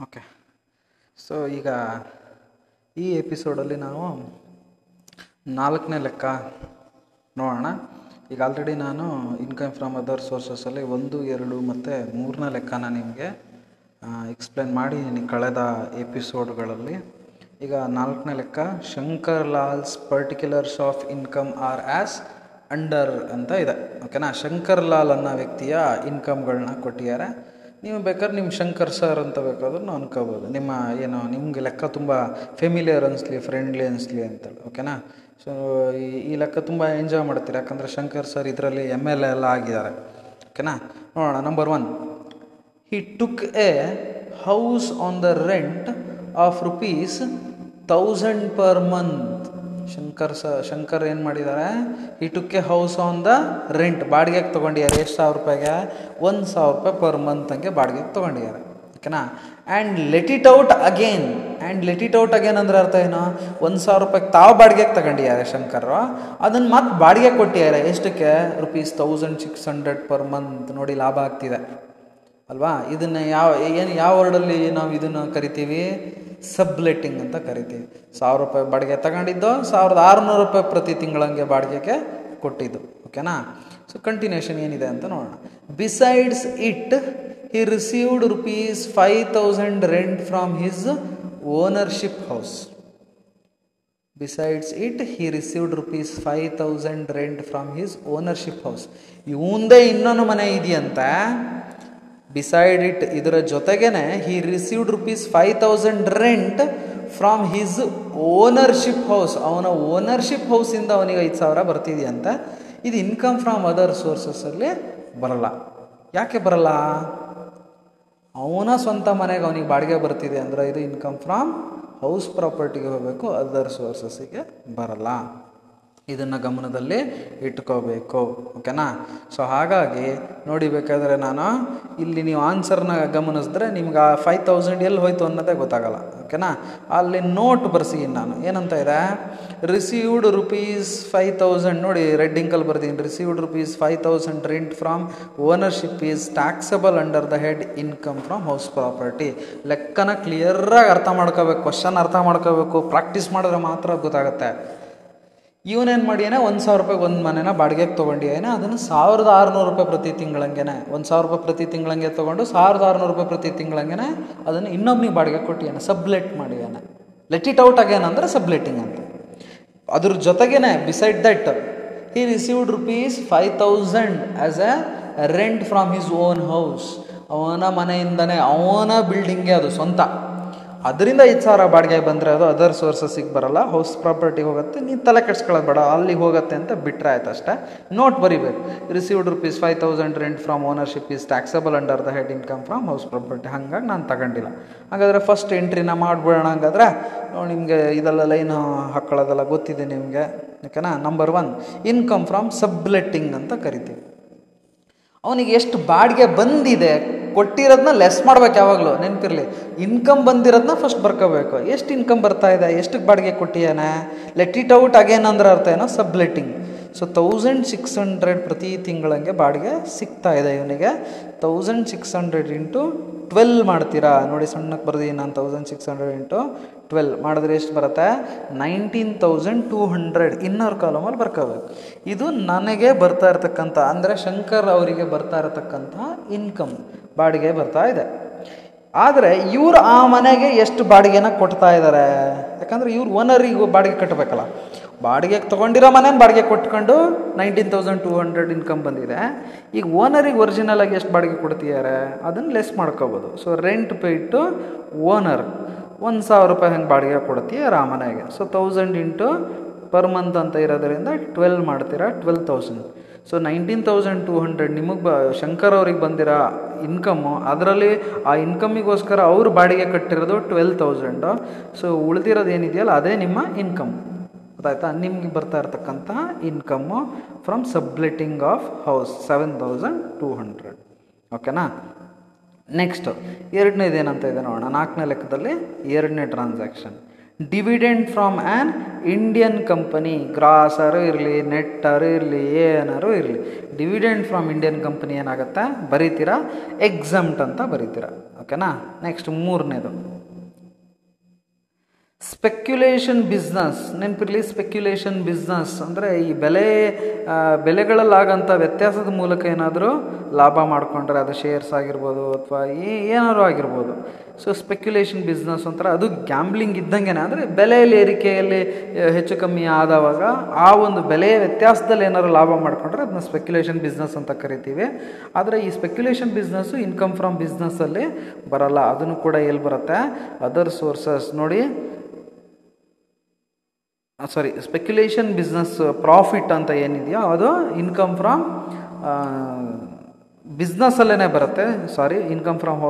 Okay so ಈಗ ಈ ಎಪಿಸೋಡಲ್ಲಿ ನಾವು ನಾಲ್ಕನೇ ಲೆಕ್ಕ ನೋಡೋಣ. ಈಗ ಆಲ್ರೆಡಿ ನಾನು ಇನ್ಕಮ್ ಫ್ರಮ್ ಅದರ್ ಸೋರ್ಸಸ್ಸಲ್ಲಿ ಒಂದು, ಎರಡು ಮತ್ತು ಮೂರನೇ ಲೆಕ್ಕನ ನಿಮಗೆ ಎಕ್ಸ್ಪ್ಲೇನ್ ಮಾಡಿದ್ದೀನಿ ಕಳೆದ ಎಪಿಸೋಡ್ಗಳಲ್ಲಿ ಈಗ ನಾಲ್ಕನೇ ಲೆಕ್ಕ, Shankar Lal's particulars of income are as under ಅಂತ ಇದೆ. ಓಕೆನಾ ಶಂಕರ್ ಲಾಲ್ ಅನ್ನೋ ವ್ಯಕ್ತಿಯ ಇನ್ಕಮ್ಗಳನ್ನ ಕೊಟ್ಟಿದ್ದಾರೆ. ನೀವು ಬೇಕಾದ್ರೆ ನಿಮ್ಮ ಶಂಕರ್ ಸರ್ ಅಂತ ಬೇಕಾದ್ರೂ ಅನ್ಕೋಬೋದು. ನಿಮ್ಮ ಏನೋ, ನಿಮಗೆ ಲೆಕ್ಕ ತುಂಬ ಫೆಮಿಲಿಯರ್ ಅನಿಸ್ಲಿ ಫ್ರೆಂಡ್ಲಿ ಅನಿಸ್ಲಿ ಅಂತೇಳಿ ಓಕೆನಾ ಸೊ ಈ ಈ ಲೆಕ್ಕ ತುಂಬ ಎಂಜಾಯ್ ಮಾಡ್ತೀರಿ, ಯಾಕಂದರೆ ಶಂಕರ್ ಸರ್ ಇದರಲ್ಲಿ ಎಂ ಎಲ್ ಎಲ್ಲ ಆಗಿದ್ದಾರೆ ಓಕೆನಾ ನೋಡೋಣ number one he took a house on the rent of rupees thousand per month Shankar ಸ, ಶಂಕರ್ ಏನು ಮಾಡಿದ್ದಾರೆ ಈ took a house on the rent ಬಾಡಿಗೆಗೆ ತೊಗೊಂಡಿದ್ದಾರೆ. ಎಷ್ಟು ಸಾವಿರ ರೂಪಾಯಿಗೆ? ಒಂದು ಸಾವಿರ ರೂಪಾಯಿ ಪರ್ ಮಂತ್ ಹಂಗೆ ಬಾಡಿಗೆಗೆ ತೊಗೊಂಡಿದ್ದಾರೆ. ಓಕೆನಾ? And let it out again and let it out again ಅಂದ್ರೆ ಅರ್ಥ ಏನು? ಒಂದು ಸಾವಿರ ರೂಪಾಯಿಗೆ ತಾವು ಬಾಡಿಗೆಗೆ ತಗೊಂಡಿದ್ದಾರೆ ಶಂಕರು. ಅದನ್ನು ಮತ್ತೆ ಬಾಡಿಗೆ ಕೊಟ್ಟಿದ್ದಾರೆ. ಎಷ್ಟಕ್ಕೆ? Rupees thousand six hundred per month ನೋಡಿ ಲಾಭ ಆಗ್ತಿದೆ. ಅಲ್ವಾ? ಇದನ್ನು ಯಾವ, ಏನು, ಯಾವ ವರ್ಡಲ್ಲಿ ನಾವು ಇದನ್ನು ಕರಿತೀವಿ? ಸಬ್ಲೆಟ್ಟಿಂಗ್ ಅಂತ ಕರಿತೀವಿ. ಸಾವಿರ ರೂಪಾಯಿ ಬಾಡಿಗೆ ತಗೊಂಡಿದ್ದು, ಸಾವಿರದ ಆರುನೂರು ರೂಪಾಯಿ ಪ್ರತಿ ತಿಂಗಳಂಗೆ ಬಾಡಿಗೆಗೆ ಕೊಟ್ಟಿದ್ದು. ಓಕೆನಾ ಸೊ ಕಂಟಿನ್ಯೂಷನ್ ಏನಿದೆ ಅಂತ ನೋಡೋಣ. Besides it he received rupees five thousand rent from his ownership house besides it he received rupees five thousand rent from his ownership house ಇವಂದೇ ಇನ್ನೊಂದು ಮನೆ ಇದೆಯಂತ? ಬಿಸೈಡ್ ಇಟ್ ಇದರ ಜೊತೆಗೇನೆ he received rupees five thousand rent from his ownership house ಅವನ ownership ಹೌಸಿಂದ ಅವನಿಗೆ ಐದು ಸಾವಿರ ಬರ್ತಿದೆಯಂತ. ಇದು ಇನ್ಕಮ್ ಫ್ರಾಮ್ ಅದರ್ ಸೋರ್ಸಸ್ಸಲ್ಲಿ ಬರಲ್ಲ. ಯಾಕೆ ಬರಲ್ಲ? ಅವನ ಸ್ವಂತ ಮನೆಗೆ ಅವನಿಗೆ ಬಾಡಿಗೆ ಬರ್ತಿದೆ ಅಂದರೆ ಇದು ಇನ್ಕಮ್ ಫ್ರಾಮ್ ಹೌಸ್ ಪ್ರಾಪರ್ಟಿಗೆ ಹೋಗಬೇಕು ಅದರ್ ಸೋರ್ಸಸ್ಸಿಗೆ ಬರಲ್ಲ. ಇದನ್ನು ಗಮನದಲ್ಲಿ ಇಟ್ಕೋಬೇಕು ಓಕೆನಾ ಸೊ ಹಾಗಾಗಿ ನೋಡಿ ಬೇಕಾದರೆ ನಾನು ಇಲ್ಲಿ ನೀವು ಆನ್ಸರ್ನ ಗಮನಿಸಿದ್ರೆ ನಿಮ್ಗೆ ಆ ಫೈವ್ ತೌಸಂಡ್ ಎಲ್ಲಿ ಹೋಯ್ತು ಅನ್ನೋದೇ ಗೊತ್ತಾಗಲ್ಲ ಓಕೆನಾ ಅಲ್ಲಿ ನೋಟ್ ಬರ್ಸಿದ್ದೀನಿ ನಾನು. ಏನಂತ ಇದೆ? ರಿಸೀವ್ಡ್ ರುಪೀಸ್ ಫೈವ್ ತೌಸಂಡ್ ನೋಡಿ ರೆಡ್ ಇಂಕಲ್ ಬರ್ತೀನಿ received rupees five thousand rent from ownership is taxable under the head income from house property ಲೆಕ್ಕನ ಕ್ಲಿಯರಾಗಿ ಅರ್ಥ ಮಾಡ್ಕೋಬೇಕು ಕ್ವಶನ್ ಅರ್ಥ ಮಾಡ್ಕೋಬೇಕು ಪ್ರಾಕ್ಟೀಸ್ ಮಾಡಿದ್ರೆ ಮಾತ್ರ ಗೊತ್ತಾಗುತ್ತೆ. ಇವನೇನು ಮಾಡಿಯಾನೆ ಒಂದು ಸಾವಿರ ರೂಪಾಯಿಗೆ ಒಂದು ಮನೆನ ಬಾಡಿಗೆಗೆ ತೊಗೊಂಡಿಯಾನೆ ಅದನ್ನು ಸಾವಿರದ ಆರುನೂರು ರೂಪಾಯಿ ಪ್ರತಿ ತಿಂಗಳಂಗೆನೆ. ಒಂದು ಸಾವಿರ ರೂಪಾಯಿ ಪ್ರತಿ ತಿಂಗಳಂಗೆ ತೊಗೊಂಡು ಸಾವಿರದ ಆರುನೂರು ರೂಪಾಯಿ ಪ್ರತಿ ತಿಂಗಳಂಗೆನೆ ಅದನ್ನು ಇನ್ನೊಬ್ಬನಿಗೆ ಬಾಡಿಗೆ ಕೊಟ್ಟಿಯಾನೆ ಸಬ್ಲೆಟ್ ಮಾಡಿಯಾನೆ ಲೆಟ್ ಇಟ್ ಔಟ್ ಅಗೇನ್ ಅಂದರೆ ಸಬ್ಲೆಟಿಂಗ್ ಅಂತ. ಅದ್ರ ಜೊತೆಗೇನೆ beside that he received rupees five thousand as a rent from his own house ಅವನ ಮನೆಯಿಂದನೇ, ಅವನ ಬಿಲ್ಡಿಂಗ್ಗೆ ಅದು ಸ್ವಂತ. ಅದರಿಂದ ಐದು ಸಾವಿರ ಬಾಡಿಗೆ ಬಂದರೆ ಅದು ಅದರ್ ಸೋರ್ಸಸ್ಸಿಗೆ ಬರಲ್ಲ ಹೌಸ್ ಪ್ರಾಪರ್ಟಿಗೆ ಹೋಗುತ್ತೆ, ನೀನು ತಲೆ ಕೆಡ್ಸ್ಕೊಳ್ಳೋದು ಬೇಡ, ಅಲ್ಲಿ ಹೋಗುತ್ತೆ ಅಂತ ಬಿಟ್ಟರೆ ಆಯ್ತು ಅಷ್ಟೇ. ನೋಟ್ ಬರಿಬೇಕು received rupees five thousand rent from ownership is taxable under the head income from house property ಹಂಗಾಗಿ ನಾನು ತಗೊಂಡಿಲ್ಲ. ಹಾಗಾದರೆ ಫಸ್ಟ್ ಎಂಟ್ರಿನ ಮಾಡಿಬಿಡೋಣ ಹಂಗಾದ್ರೆ ನಿಮಗೆ ಇದೆಲ್ಲ ಲೈನ್ ಹಾಕ್ಕೊಳ್ಳೋದೆಲ್ಲ ಗೊತ್ತಿದೆ ನಿಮಗೆ. ಓಕೆನಾ number one income from subletting ಅಂತ ಕರಿತೀವಿ. ಅವನಿಗೆ ಎಷ್ಟು ಬಾಡಿಗೆ ಬಂದಿದೆ ಕೊಟ್ಟಿರೋದನ್ನ ಲೆಸ್ ಮಾಡ್ಬೇಕು ಯಾವಾಗಲೂ, ನೆನಪಿರಲಿ. ಇನ್ಕಮ್ ಬಂದಿರೋದನ್ನ ಫಸ್ಟ್ ಬರ್ಕೋಬೇಕು. ಎಷ್ಟು ಇನ್ಕಮ್ ಬರ್ತಾ ಇದೆ ಎಷ್ಟಕ್ಕೆ ಬಾಡಿಗೆ ಕೊಟ್ಟಿಯಾನೆ? ಲೆಟ್ ಇಟ್ ಔಟ್ ಅಗೇನ್ ಅಂದ್ರೆ ಅರ್ಥ ಏನೋ subletting so thousand six hundred ಪ್ರತಿ ತಿಂಗಳಂಗೆ ಬಾಡಿಗೆ ಸಿಗ್ತಾ ಇದೆ ಇವನಿಗೆ. Thousand six hundred into twelve ಮಾಡ್ತೀರಾ? ನೋಡಿ ಸಣ್ಣಕ್ಕೆ ಬರ್ದಿ ನಾನು thousand six hundred into twelve ಮಾಡಿದ್ರೆ ಎಷ್ಟು ಬರುತ್ತೆ? Nineteen thousand two hundred inner ಕಾಲಮಲ್ಲಿ ಬರ್ಕೋಬೇಕು. ಇದು ನನಗೆ ಬರ್ತಾ ಇರತಕ್ಕಂಥ, ಅಂದರೆ ಶಂಕರ್ ಅವರಿಗೆ ಬರ್ತಾ ಇರತಕ್ಕಂಥ ಇನ್ಕಮ್ ಬಾಡಿಗೆ ಬರ್ತಾ ಇದೆ. ಆದರೆ ಇವರು ಆ ಮನೆಗೆ ಎಷ್ಟು ಬಾಡಿಗೆನ ಕೊಡ್ತಾ ಇದ್ದಾರೆ ಯಾಕಂದರೆ ಇವ್ರು ಓನರಿಗೆ ಬಾಡಿಗೆ ಕಟ್ಟಬೇಕಲ್ಲ ಬಾಡಿಗೆಗೆ ತೊಗೊಂಡಿರೋ ಮನೇನ ಬಾಡಿಗೆ ಕೊಟ್ಕೊಂಡು nineteen thousand two hundred income ಬಂದಿದೆ. ಈಗ ಓನರಿಗೆ ಒರಿಜಿನಲ್ ಆಗಿ ಎಷ್ಟು ಬಾಡಿಗೆ ಕೊಡ್ತಿದ್ದಾರೆ ಅದನ್ನು ಲೆಸ್ ಮಾಡ್ಕೋಬೋದು. ಸೊ ರೆಂಟ್ ಪೇಯ್ಟು ಓನರ್ ಒಂದು ಸಾವಿರ ರೂಪಾಯಿ ಹಂಗೆ ಬಾಡಿಗೆ ಕೊಡ್ತೀಯ ಆ ಮನೆಗೆ so thousand into per month ಅಂತ ಇರೋದರಿಂದ ಟ್ವೆಲ್ ಮಾಡ್ತೀರಾ? Twelve thousand so nineteen thousand two hundred ನಿಮಗೆ ಬ, ಶಂಕರ್ ಅವ್ರಿಗೆ ಬಂದಿರೋ ಇನ್ಕಮ್ಮು ಅದರಲ್ಲಿ ಆ ಇನ್ಕಮ್ಮಿಗೋಸ್ಕರ ಅವರು ಬಾಡಿಗೆ ಕಟ್ಟಿರೋದು ಟ್ವೆಲ್ ತೌಸಂಡು ಸೊ ಉಳಿದಿರೋದು ಏನಿದೆಯಲ್ಲ, ಅದೇ ನಿಮ್ಮ ಇನ್ಕಮ್ ಗೊತ್ತಾಯ್ತಾ? ನಿಮ್ಗೆ ಬರ್ತಾ ಇರ್ತಕ್ಕಂಥ income from subletting of house seven thousand two hundred ಓಕೆನಾ ನೆಕ್ಸ್ಟು ಎರಡನೇದು ಏನಂತ ಇದೆ ನೋಡೋಣ. ನಾಲ್ಕನೇ ಲೆಕ್ಕದಲ್ಲಿ ಎರಡನೇ transaction dividend from an Indian company ಗ್ರಾಸರು ಇರಲಿ, ನೆಟ್ಟರು ಇರಲಿ, ಏನಾರು ಇರಲಿ. ಡಿವಿಡೆಂಡ್ ಫ್ರಮ್ ಇಂಡಿಯನ್ ಕಂಪನಿ ಏನಾಗುತ್ತೆ? ಬರೀತೀರಾ? ಎಕ್ಸಮ್ಟ್ ಅಂತ ಬರೀತೀರಾ. ಓಕೆನಾ ನೆಕ್ಸ್ಟ್ ಮೂರನೇದು. ಸ್ಪೆಕ್ಯುಲೇಷನ್ ಬಿಸ್ನೆಸ್ ನೆನಪಿರಲಿ ಸ್ಪೆಕ್ಯುಲೇಷನ್ ಬಿಸ್ನೆಸ್ ಅಂದರೆ ಈ ಬೆಲೆ ಬೆಲೆಗಳಲ್ಲಾಗಂಥ ವ್ಯತ್ಯಾಸದ ಮೂಲಕ ಏನಾದರೂ ಲಾಭ ಮಾಡಿಕೊಂಡ್ರೆ ಅದು ಶೇರ್ಸ್ ಆಗಿರ್ಬೋದು ಅಥವಾ ಏನಾದ್ರು ಆಗಿರ್ಬೋದು. ಸೊ ಸ್ಪೆಕ್ಯುಲೇಷನ್ ಬಿಸ್ನೆಸ್ ಒಂಥರ ಅದು ಗ್ಯಾಂಬ್ಲಿಂಗ್ ಇದ್ದಂಗೆ ಅಂದರೆ ಬೆಲೆಯಲ್ಲಿ, ಏರಿಕೆಯಲ್ಲಿ ಹೆಚ್ಚು ಕಮ್ಮಿ ಆದವಾಗ ಆ ಒಂದು ಬೆಲೆಯ ವ್ಯತ್ಯಾಸದಲ್ಲಿ ಏನಾದ್ರು ಲಾಭ ಮಾಡಿಕೊಂಡ್ರೆ ಅದನ್ನ ಸ್ಪೆಕ್ಯುಲೇಷನ್ ಬಿಸ್ನೆಸ್ ಅಂತ ಕರಿತೀವಿ. ಆದರೆ ಈ ಸ್ಪೆಕ್ಯುಲೇಷನ್ ಬಿಸ್ನೆಸ್ಸು ಇನ್ಕಮ್ ಫ್ರಮ್ ಬಿಸ್ನೆಸ್ಸಲ್ಲಿ ಬರಲ್ಲ. ಅದನ್ನು ಕೂಡ ಎಲ್ಲಿ ಬರುತ್ತೆ? ಅದರ್ ಸೋರ್ಸಸ್ ನೋಡಿ ಸಾರಿ ಸ್ಪೆಕ್ಯುಲೇಷನ್ ಬಿಸ್ನೆಸ್ ಪ್ರಾಫಿಟ್ ಅಂತ ಏನಿದೆಯೋ, ಅದು ಇನ್ಕಮ್ ಫ್ರಮ್ ಬಿಸ್ನೆಸ್ಸಲ್ಲೇ ಬರುತ್ತೆ. ಸಾರಿ ಇನ್ಕಮ್ ಫ್ರಮ್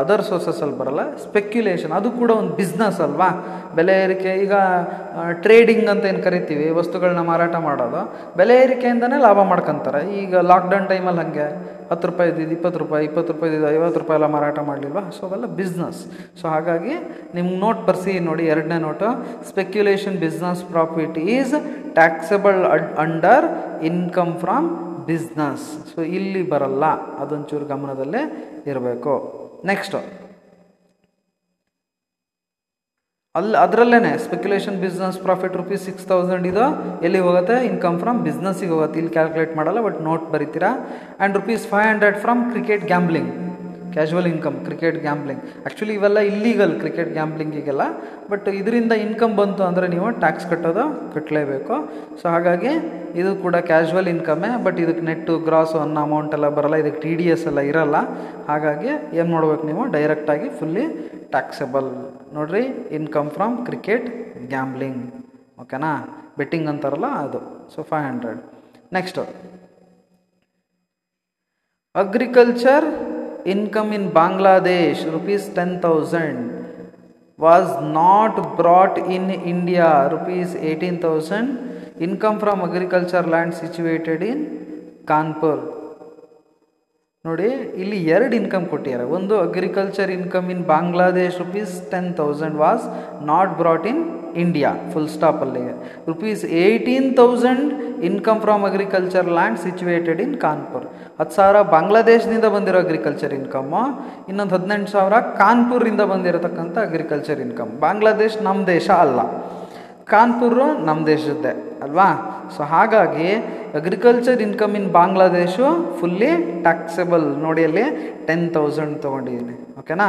ಅದರ್ ಸೋರ್ಸಸಲ್ಲಿ ಬರಲ್ಲ. ಸ್ಪೆಕ್ಯುಲೇಷನ್ ಅದು ಕೂಡ ಒಂದು ಬಿಸ್ನೆಸ್ ಅಲ್ವಾ? ಬೆಲೆ ಏರಿಕೆ, ಈಗ ಟ್ರೇಡಿಂಗ್ ಅಂತ ಏನು ಕರಿತೀವಿ ವಸ್ತುಗಳನ್ನ ಮಾರಾಟ ಮಾಡೋದು. ಬೆಲೆ ಏರಿಕೆಯಿಂದನೇ ಲಾಭ ಮಾಡ್ಕೊಂತಾರೆ. ಈಗ ಲಾಕ್ಡೌನ್ ಟೈಮಲ್ಲಿ ಹಾಗೆ. ಹತ್ತು ರೂಪಾಯಿ ಇದ್ದಿದ್ದು ಇಪ್ಪತ್ತು ರೂಪಾಯಿ ಇಪ್ಪತ್ತು ರೂಪಾಯಿ ಇದ್ದಿದ್ದು ಐವತ್ತು ರೂಪಾಯಿ ಎಲ್ಲ ಮಾರಾಟ ಮಾಡಲಿಲ್ವಾ? ಸೊ ಅವೆಲ್ಲ ಬಿಸ್ನೆಸ್ ಸೊ ಹಾಗಾಗಿ ನಿಮ್ಗೆ ನೋಟ್ ಬರ್ಸಿ ನೋಡಿ, ಎರಡನೇ note speculation business profit is taxable under income from business so ಇಲ್ಲಿ ಬರಲ್ಲ. ಅದೊಂಚೂರು ಗಮನದಲ್ಲೇ ಇರಬೇಕು. ನೆಕ್ಸ್ಟು ಅಲ್ಲಿ ಅದರಲ್ಲೇ speculation business profit rupees six thousand ಇದು ಎಲ್ಲಿ ಹೋಗುತ್ತೆ? ಇನ್ಕಮ್ ಫ್ರಮ್ ಬಿಸ್ನೆಸ್ಸಿಗೆ ಹೋಗುತ್ತೆ. ಇಲ್ಲಿ ಕ್ಯಾಲ್ಕುಲೇಟ್ ಮಾಡಲ್ಲ but note ಬರೀತೀರಾ? And rupees five hundred from cricket gambling casual income cricket gambling actually ಇವೆಲ್ಲ ಇಲ್ಲೀಗಲ್ ಕ್ರಿಕೆಟ್ ಗ್ಯಾಂಬ್ಲಿಂಗಿಗೆಲ್ಲ ಬಟ್ ಇದರಿಂದ ಇನ್ಕಮ್ ಬಂತು ಅಂದರೆ ನೀವು ಟ್ಯಾಕ್ಸ್ ಕಟ್ಟೋದು ಕಟ್ಟಲೇಬೇಕು ಸೊ ಹಾಗಾಗಿ ಇದು ಕೂಡ ಕ್ಯಾಶುವಲ್ ಇನ್ಕಮ್ಮೇ ಬಟ್ ಇದಕ್ಕೆ ನೆಟ್ಟು ಗ್ರಾಸು ಅನ್ನೋ ಅಮೌಂಟ್ ಎಲ್ಲ ಬರಲ್ಲ. ಇದಕ್ಕೆ ಟಿ ಡಿ ಎಸ್ ಎಲ್ಲ ಇರಲ್ಲ. ಹಾಗಾಗಿ ಏನು ಮಾಡ್ಬೇಕು ನೀವು? ಡೈರೆಕ್ಟಾಗಿ ಫುಲ್ಲಿ ಟ್ಯಾಕ್ಸೆಬಲ್ ನೋಡ್ರಿ ಇನ್ಕಮ್ ಫ್ರಮ್ ಕ್ರಿಕೆಟ್ ಗ್ಯಾಂಬ್ಲಿಂಗ್ ಓಕೆನಾ ಬೆಟ್ಟಿಂಗ್ ಅಂತಾರಲ್ಲ ಅದು. So five hundred next agriculture Bangladesh rupees ten thousand was not brought in India rupees eighteen thousand income from agriculture land situated in Kanpur ನೋಡಿ, ಇಲ್ಲಿ ಎರಡು income ಕೊಟ್ಟಿದ್ದಾರೆ. ಒಂದು agriculture income in Bangladesh rupees ten thousand was not brought in India full stop ಅಲ್ಲಿಗೆ rupees eighteen thousand income from agriculture land situated in Kanpur ಹತ್ತು ಸಾವಿರ ಬಾಂಗ್ಲಾದೇಶದಿಂದ ಬಂದಿರೋ agriculture income ಇನ್ನೊಂದು ಹದಿನೆಂಟು ಸಾವಿರ ಕಾನ್ಪುರಿಂದ ಬಂದಿರತಕ್ಕಂಥ ಅಗ್ರಿಕಲ್ಚರ್ ಇನ್ಕಮ್ ಬಾಂಗ್ಲಾದೇಶ್ ನಮ್ಮ ದೇಶ ಅಲ್ಲ. ಕಾನ್ಪುರ್ ನಮ್ಮ ದೇಶದ್ದೇ, ಅಲ್ವಾ? ಸೊ ಹಾಗಾಗಿ agriculture income in Bangladesh fully taxable ನೋಡಿ ಅಲ್ಲಿ ಟೆನ್ ತೌಸಂಡ್ ತೊಗೊಂಡಿದ್ದೀನಿ. ಓಕೆನಾ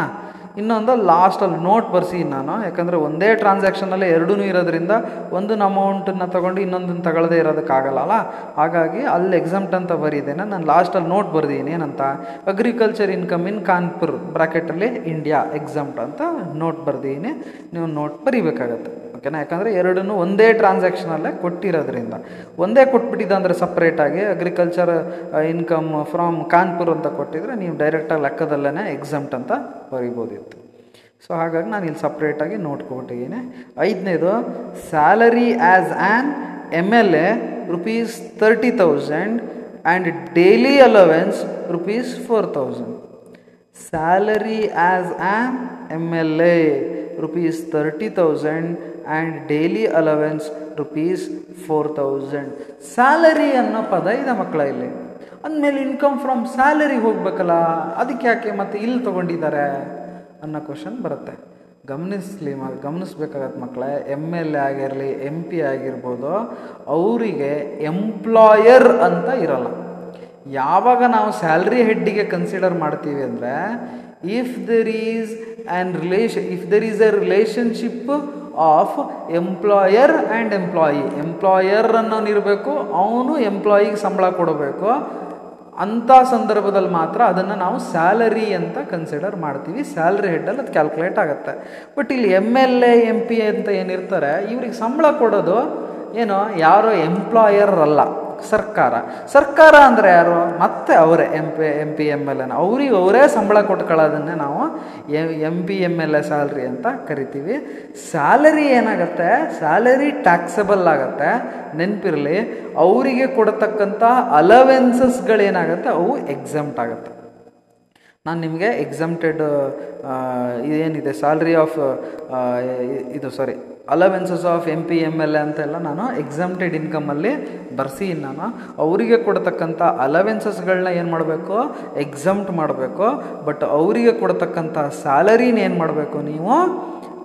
ಇನ್ನೊಂದು ಲಾಸ್ಟಲ್ಲಿ ನೋಟ್ ಬರ್ಸಿ ನಾನು. ಯಾಕಂದರೆ ಒಂದೇ ಟ್ರಾನ್ಸಾಕ್ಷನಲ್ಲಿ ಎರಡೂ ಇರೋದ್ರಿಂದ ಒಂದನ್ನ ಅಮೌಂಟನ್ನು ತೊಗೊಂಡು ಇನ್ನೊಂದನ್ನು ತಗೊಳ್ಳದೇ ಇರೋದಕ್ಕಾಗಲ್ಲ ಹಾಗಾಗಿ ಅಲ್ಲಿ ಎಕ್ಸಾಮ್ಟ್ ಅಂತ ಬರೀದೇನೆ. ನಾನು ಲಾಸ್ಟಲ್ಲಿ ನೋಟ್ ಬರ್ದೀನಿ ಏನಂತ? ಅಗ್ರಿಕಲ್ಚರ್ ಇನ್ಕಮ್ ಇನ್ ಕಾನ್ಪುರ್ ಬ್ರಾಕೆಟಲ್ಲಿ ಇಂಡಿಯಾ ಎಕ್ಸಾಮ್ಟ್ ಅಂತ ನೋಟ್ ಬರೆದಿದ್ದೀನಿ. ನೀವು ನೋಟ್ ಬರೀಬೇಕಾಗತ್ತೆ. ಓಕೆನಾ ಯಾಕಂದರೆ ಎರಡನ್ನೂ ಒಂದೇ ಟ್ರಾನ್ಸಾಕ್ಷನಲ್ಲೇ ಕೊಟ್ಟಿರೋದ್ರಿಂದ. ಒಂದೇ ಕೊಟ್ಬಿಟ್ಟಿದ್ದ ಅಂದರೆ ಸಪ್ರೇಟಾಗಿ ಅಗ್ರಿಕಲ್ಚರ್ ಇನ್ಕಮ್ ಫ್ರಮ್ ಕಾನ್ಪುರ್ ಅಂತ ಕೊಟ್ಟಿದ್ರೆ ನೀವು ಡೈರೆಕ್ಟಾಗಿ ಲೆಕ್ಕದಲ್ಲೇ ಎಕ್ಸಮ್ಟ್ ಅಂತ ಬರಿಬೋದಿತ್ತು. ಸೊ ಹಾಗಾಗಿ ನಾನು ಇಲ್ಲಿ ಸಪ್ರೇಟಾಗಿ ನೋಟ್ ಕೊಟ್ಟಿದ್ದೀನಿ. ಐದನೇದು salary as an M L A rupees thirty thousand and daily allowance rupees four thousand salary as an M L A rupees thirty thousand and daily allowance rupees four thousand salary ಅನ್ನೋ ಪದ ಇದೆ ಮಕ್ಕಳ ಇಲ್ಲಿ. ಅಂದಮೇಲೆ income from salary ಹೋಗ್ಬೇಕಲ್ಲ, ಅದಕ್ಕೆ ಯಾಕೆ ಮತ್ತೆ ಇಲ್ಲಿ ತೊಗೊಂಡಿದ್ದಾರೆ ಅನ್ನೋ ಕ್ವಶನ್ ಬರುತ್ತೆ. ಗಮನಿಸ್ಲಿ ಮ ಗಮನಿಸ್ಬೇಕಾಗತ್ತೆ ಮಕ್ಕಳೇ ಎಂ ಎಲ್ ಎ ಆಗಿರಲಿ ಎಂ ಪಿ ಆಗಿರ್ಬೋದು, ಅವರಿಗೆ ಎಂಪ್ಲಾಯರ್ ಅಂತ ಇರಲ್ಲ. ಯಾವಾಗ ನಾವು ಸ್ಯಾಲ್ರಿ ಹೆಡ್ಡಿಗೆ ಕನ್ಸಿಡರ್ ಮಾಡ್ತೀವಿ ಅಂದರೆ if there is and relation if there is a relationship of employer and employee employer ಅನ್ನೋನಿರಬೇಕು ಅವನು ಎಂಪ್ಲಾಯಿಗೆ ಸಂಬಳ ಕೊಡಬೇಕು. ಅಂಥ ಸಂದರ್ಭದಲ್ಲಿ ಮಾತ್ರ ಅದನ್ನು ನಾವು ಸ್ಯಾಲರಿ ಅಂತ ಕನ್ಸಿಡರ್ ಮಾಡ್ತೀವಿ. ಸ್ಯಾಲ್ರಿ ಹೆಡ್ಡಲ್ಲಿ ಅದು ಕ್ಯಾಲ್ಕುಲೇಟ್ ಆಗುತ್ತೆ. ಬಟ್ ಇಲ್ಲಿ M L A M P ಅಂತ ಏನಿರ್ತಾರೆ ಇವ್ರಿಗೆ ಸಂಬಳ ಕೊಡೋದು ಏನು, ಯಾರೋ ಎಂಪ್ಲಾಯರ್ ಅಲ್ಲ. ಸರ್ಕಾರ. ಸರ್ಕಾರ ಅಂದರೆ ಯಾರು? ಮತ್ತೆ ಅವರೇ M P M P M L ಎನ ಅವ್ರಿಗೆ ಅವರೇ ಸಂಬಳ ಕೊಟ್ಕೊಳ್ಳೋದನ್ನೇ ನಾವು M P M L A salary ಅಂತ ಕರಿತೀವಿ. ಸ್ಯಾಲರಿ ಏನಾಗುತ್ತೆ? ಸ್ಯಾಲರಿ ಟ್ಯಾಕ್ಸಬಲ್ ಆಗುತ್ತೆ. ನೆನಪಿರಲಿ, ಅವರಿಗೆ ಕೊಡತಕ್ಕಂಥ ಅಲವೆನ್ಸಸ್ಗಳೇನಾಗುತ್ತೆ ಅವು ಎಕ್ಸಮ್ಟ್ ಆಗುತ್ತೆ. ನಾನು ನಿಮಗೆ ಎಕ್ಸಮ್ಟೆಡ್ ಇದೇನಿದೆ? ಸ್ಯಾಲ್ರಿ ಆಫ್ ಇದು sorry allowances of M P M L A ಅಂತೆಲ್ಲ ನಾನು ಎಕ್ಸಮ್ಟೆಡ್ ಇನ್ಕಮಲ್ಲಿ ಬರ್ಸಿ ನಾನು ಅವರಿಗೆ ಕೊಡ್ತಕ್ಕಂಥ ಅಲವೆನ್ಸಸ್ಗಳನ್ನ ಏನು ಮಾಡಬೇಕು? ಎಕ್ಸಮ್ಟ್ ಮಾಡಬೇಕು. ಬಟ್ ಅವರಿಗೆ ಕೊಡ್ತಕ್ಕಂಥ ಸ್ಯಾಲರಿನ ಏನು ಮಾಡಬೇಕು ನೀವು?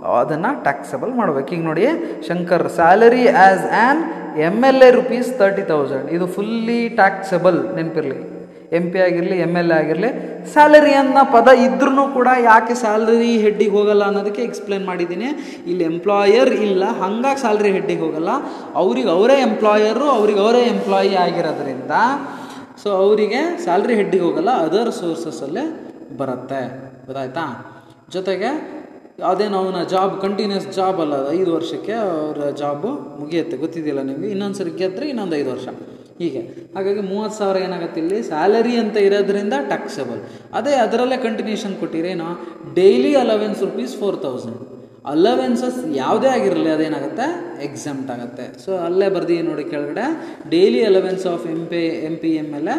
ಅದನ್ನು ಟ್ಯಾಕ್ಸಬಲ್ ಮಾಡಬೇಕು. ಈಗ ನೋಡಿ, Shankar salary as an M L A rupees thirty thousand ಇದು ಫುಲ್ಲಿ ಟ್ಯಾಕ್ಸಬಲ್ ನೆನಪಿರಲಿ. ಎಂ ಪಿ ಆಗಿರಲಿ ಎಂ ಎಲ್ ಎ ಆಗಿರಲಿ ಸ್ಯಾಲರಿ ಅನ್ನೋ ಪದ ಇದ್ರೂ ಕೂಡ ಯಾಕೆ ಸ್ಯಾಲರಿ ಹೆಡ್ಡಿಗೆ ಹೋಗಲ್ಲ ಅನ್ನೋದಕ್ಕೆ ಎಕ್ಸ್ಪ್ಲೇನ್ ಮಾಡಿದ್ದೀನಿ. ಇಲ್ಲಿ ಎಂಪ್ಲಾಯರ್ ಇಲ್ಲ, ಹಂಗಾಗಿ ಸ್ಯಾಲ್ರಿ ಹೆಡ್ಡಿಗೆ ಹೋಗಲ್ಲ. ಅವ್ರಿಗೆ ಅವರೇ ಎಂಪ್ಲಾಯರು ಅವ್ರಿಗೆ ಅವರೇ ಎಂಪ್ಲಾಯಿ ಆಗಿರೋದ್ರಿಂದ ಸೊ ಅವರಿಗೆ ಸ್ಯಾಲ್ರಿ ಹೆಡ್ಡಿಗೆ ಹೋಗಲ್ಲ ಅದರ್ ಸೋರ್ಸಸ್ಸಲ್ಲೇ ಬರುತ್ತೆ. ಗೊತ್ತಾಯ್ತಾ? ಜೊತೆಗೆ ಅದೇ ಅವನ ಜಾಬ್ ಕಂಟಿನ್ಯೂಸ್ ಜಾಬ್ ಅಲ್ಲ, ಐದು ವರ್ಷಕ್ಕೆ ಅವರ ಜಾಬು ಮುಗಿಯುತ್ತೆ. ಗೊತ್ತಿದೆಯಲ್ಲ ನಿಮಗೆ? ಇನ್ನೊಂದು ಸರಿ ಗೆದ್ದರೆ ಇನ್ನೊಂದು ಐದು ವರ್ಷ. ಹೀಗೆ. ಹಾಗಾಗಿ ಮೂವತ್ತು ಸಾವಿರ ಏನಾಗುತ್ತೆ ಇಲ್ಲಿ? ಸ್ಯಾಲರಿ ಅಂತ ಇರೋದ್ರಿಂದ ಟ್ಯಾಕ್ಸೆಬಲ್ ಅದೇ ಅದರಲ್ಲೇ continuation ಕೊಟ್ಟಿರೇನೋ daily allowance rupees four thousand allowances ಯಾವುದೇ ಆಗಿರಲಿ ಅದೇನಾಗುತ್ತೆ? ಎಕ್ಸಾಮ್ಟ್ ಆಗುತ್ತೆ. ಸೊ ಅಲ್ಲೇ ಬರ್ದಿ ನೋಡಿ ಕೆಳಗಡೆ. Daily allowance of M P M P M L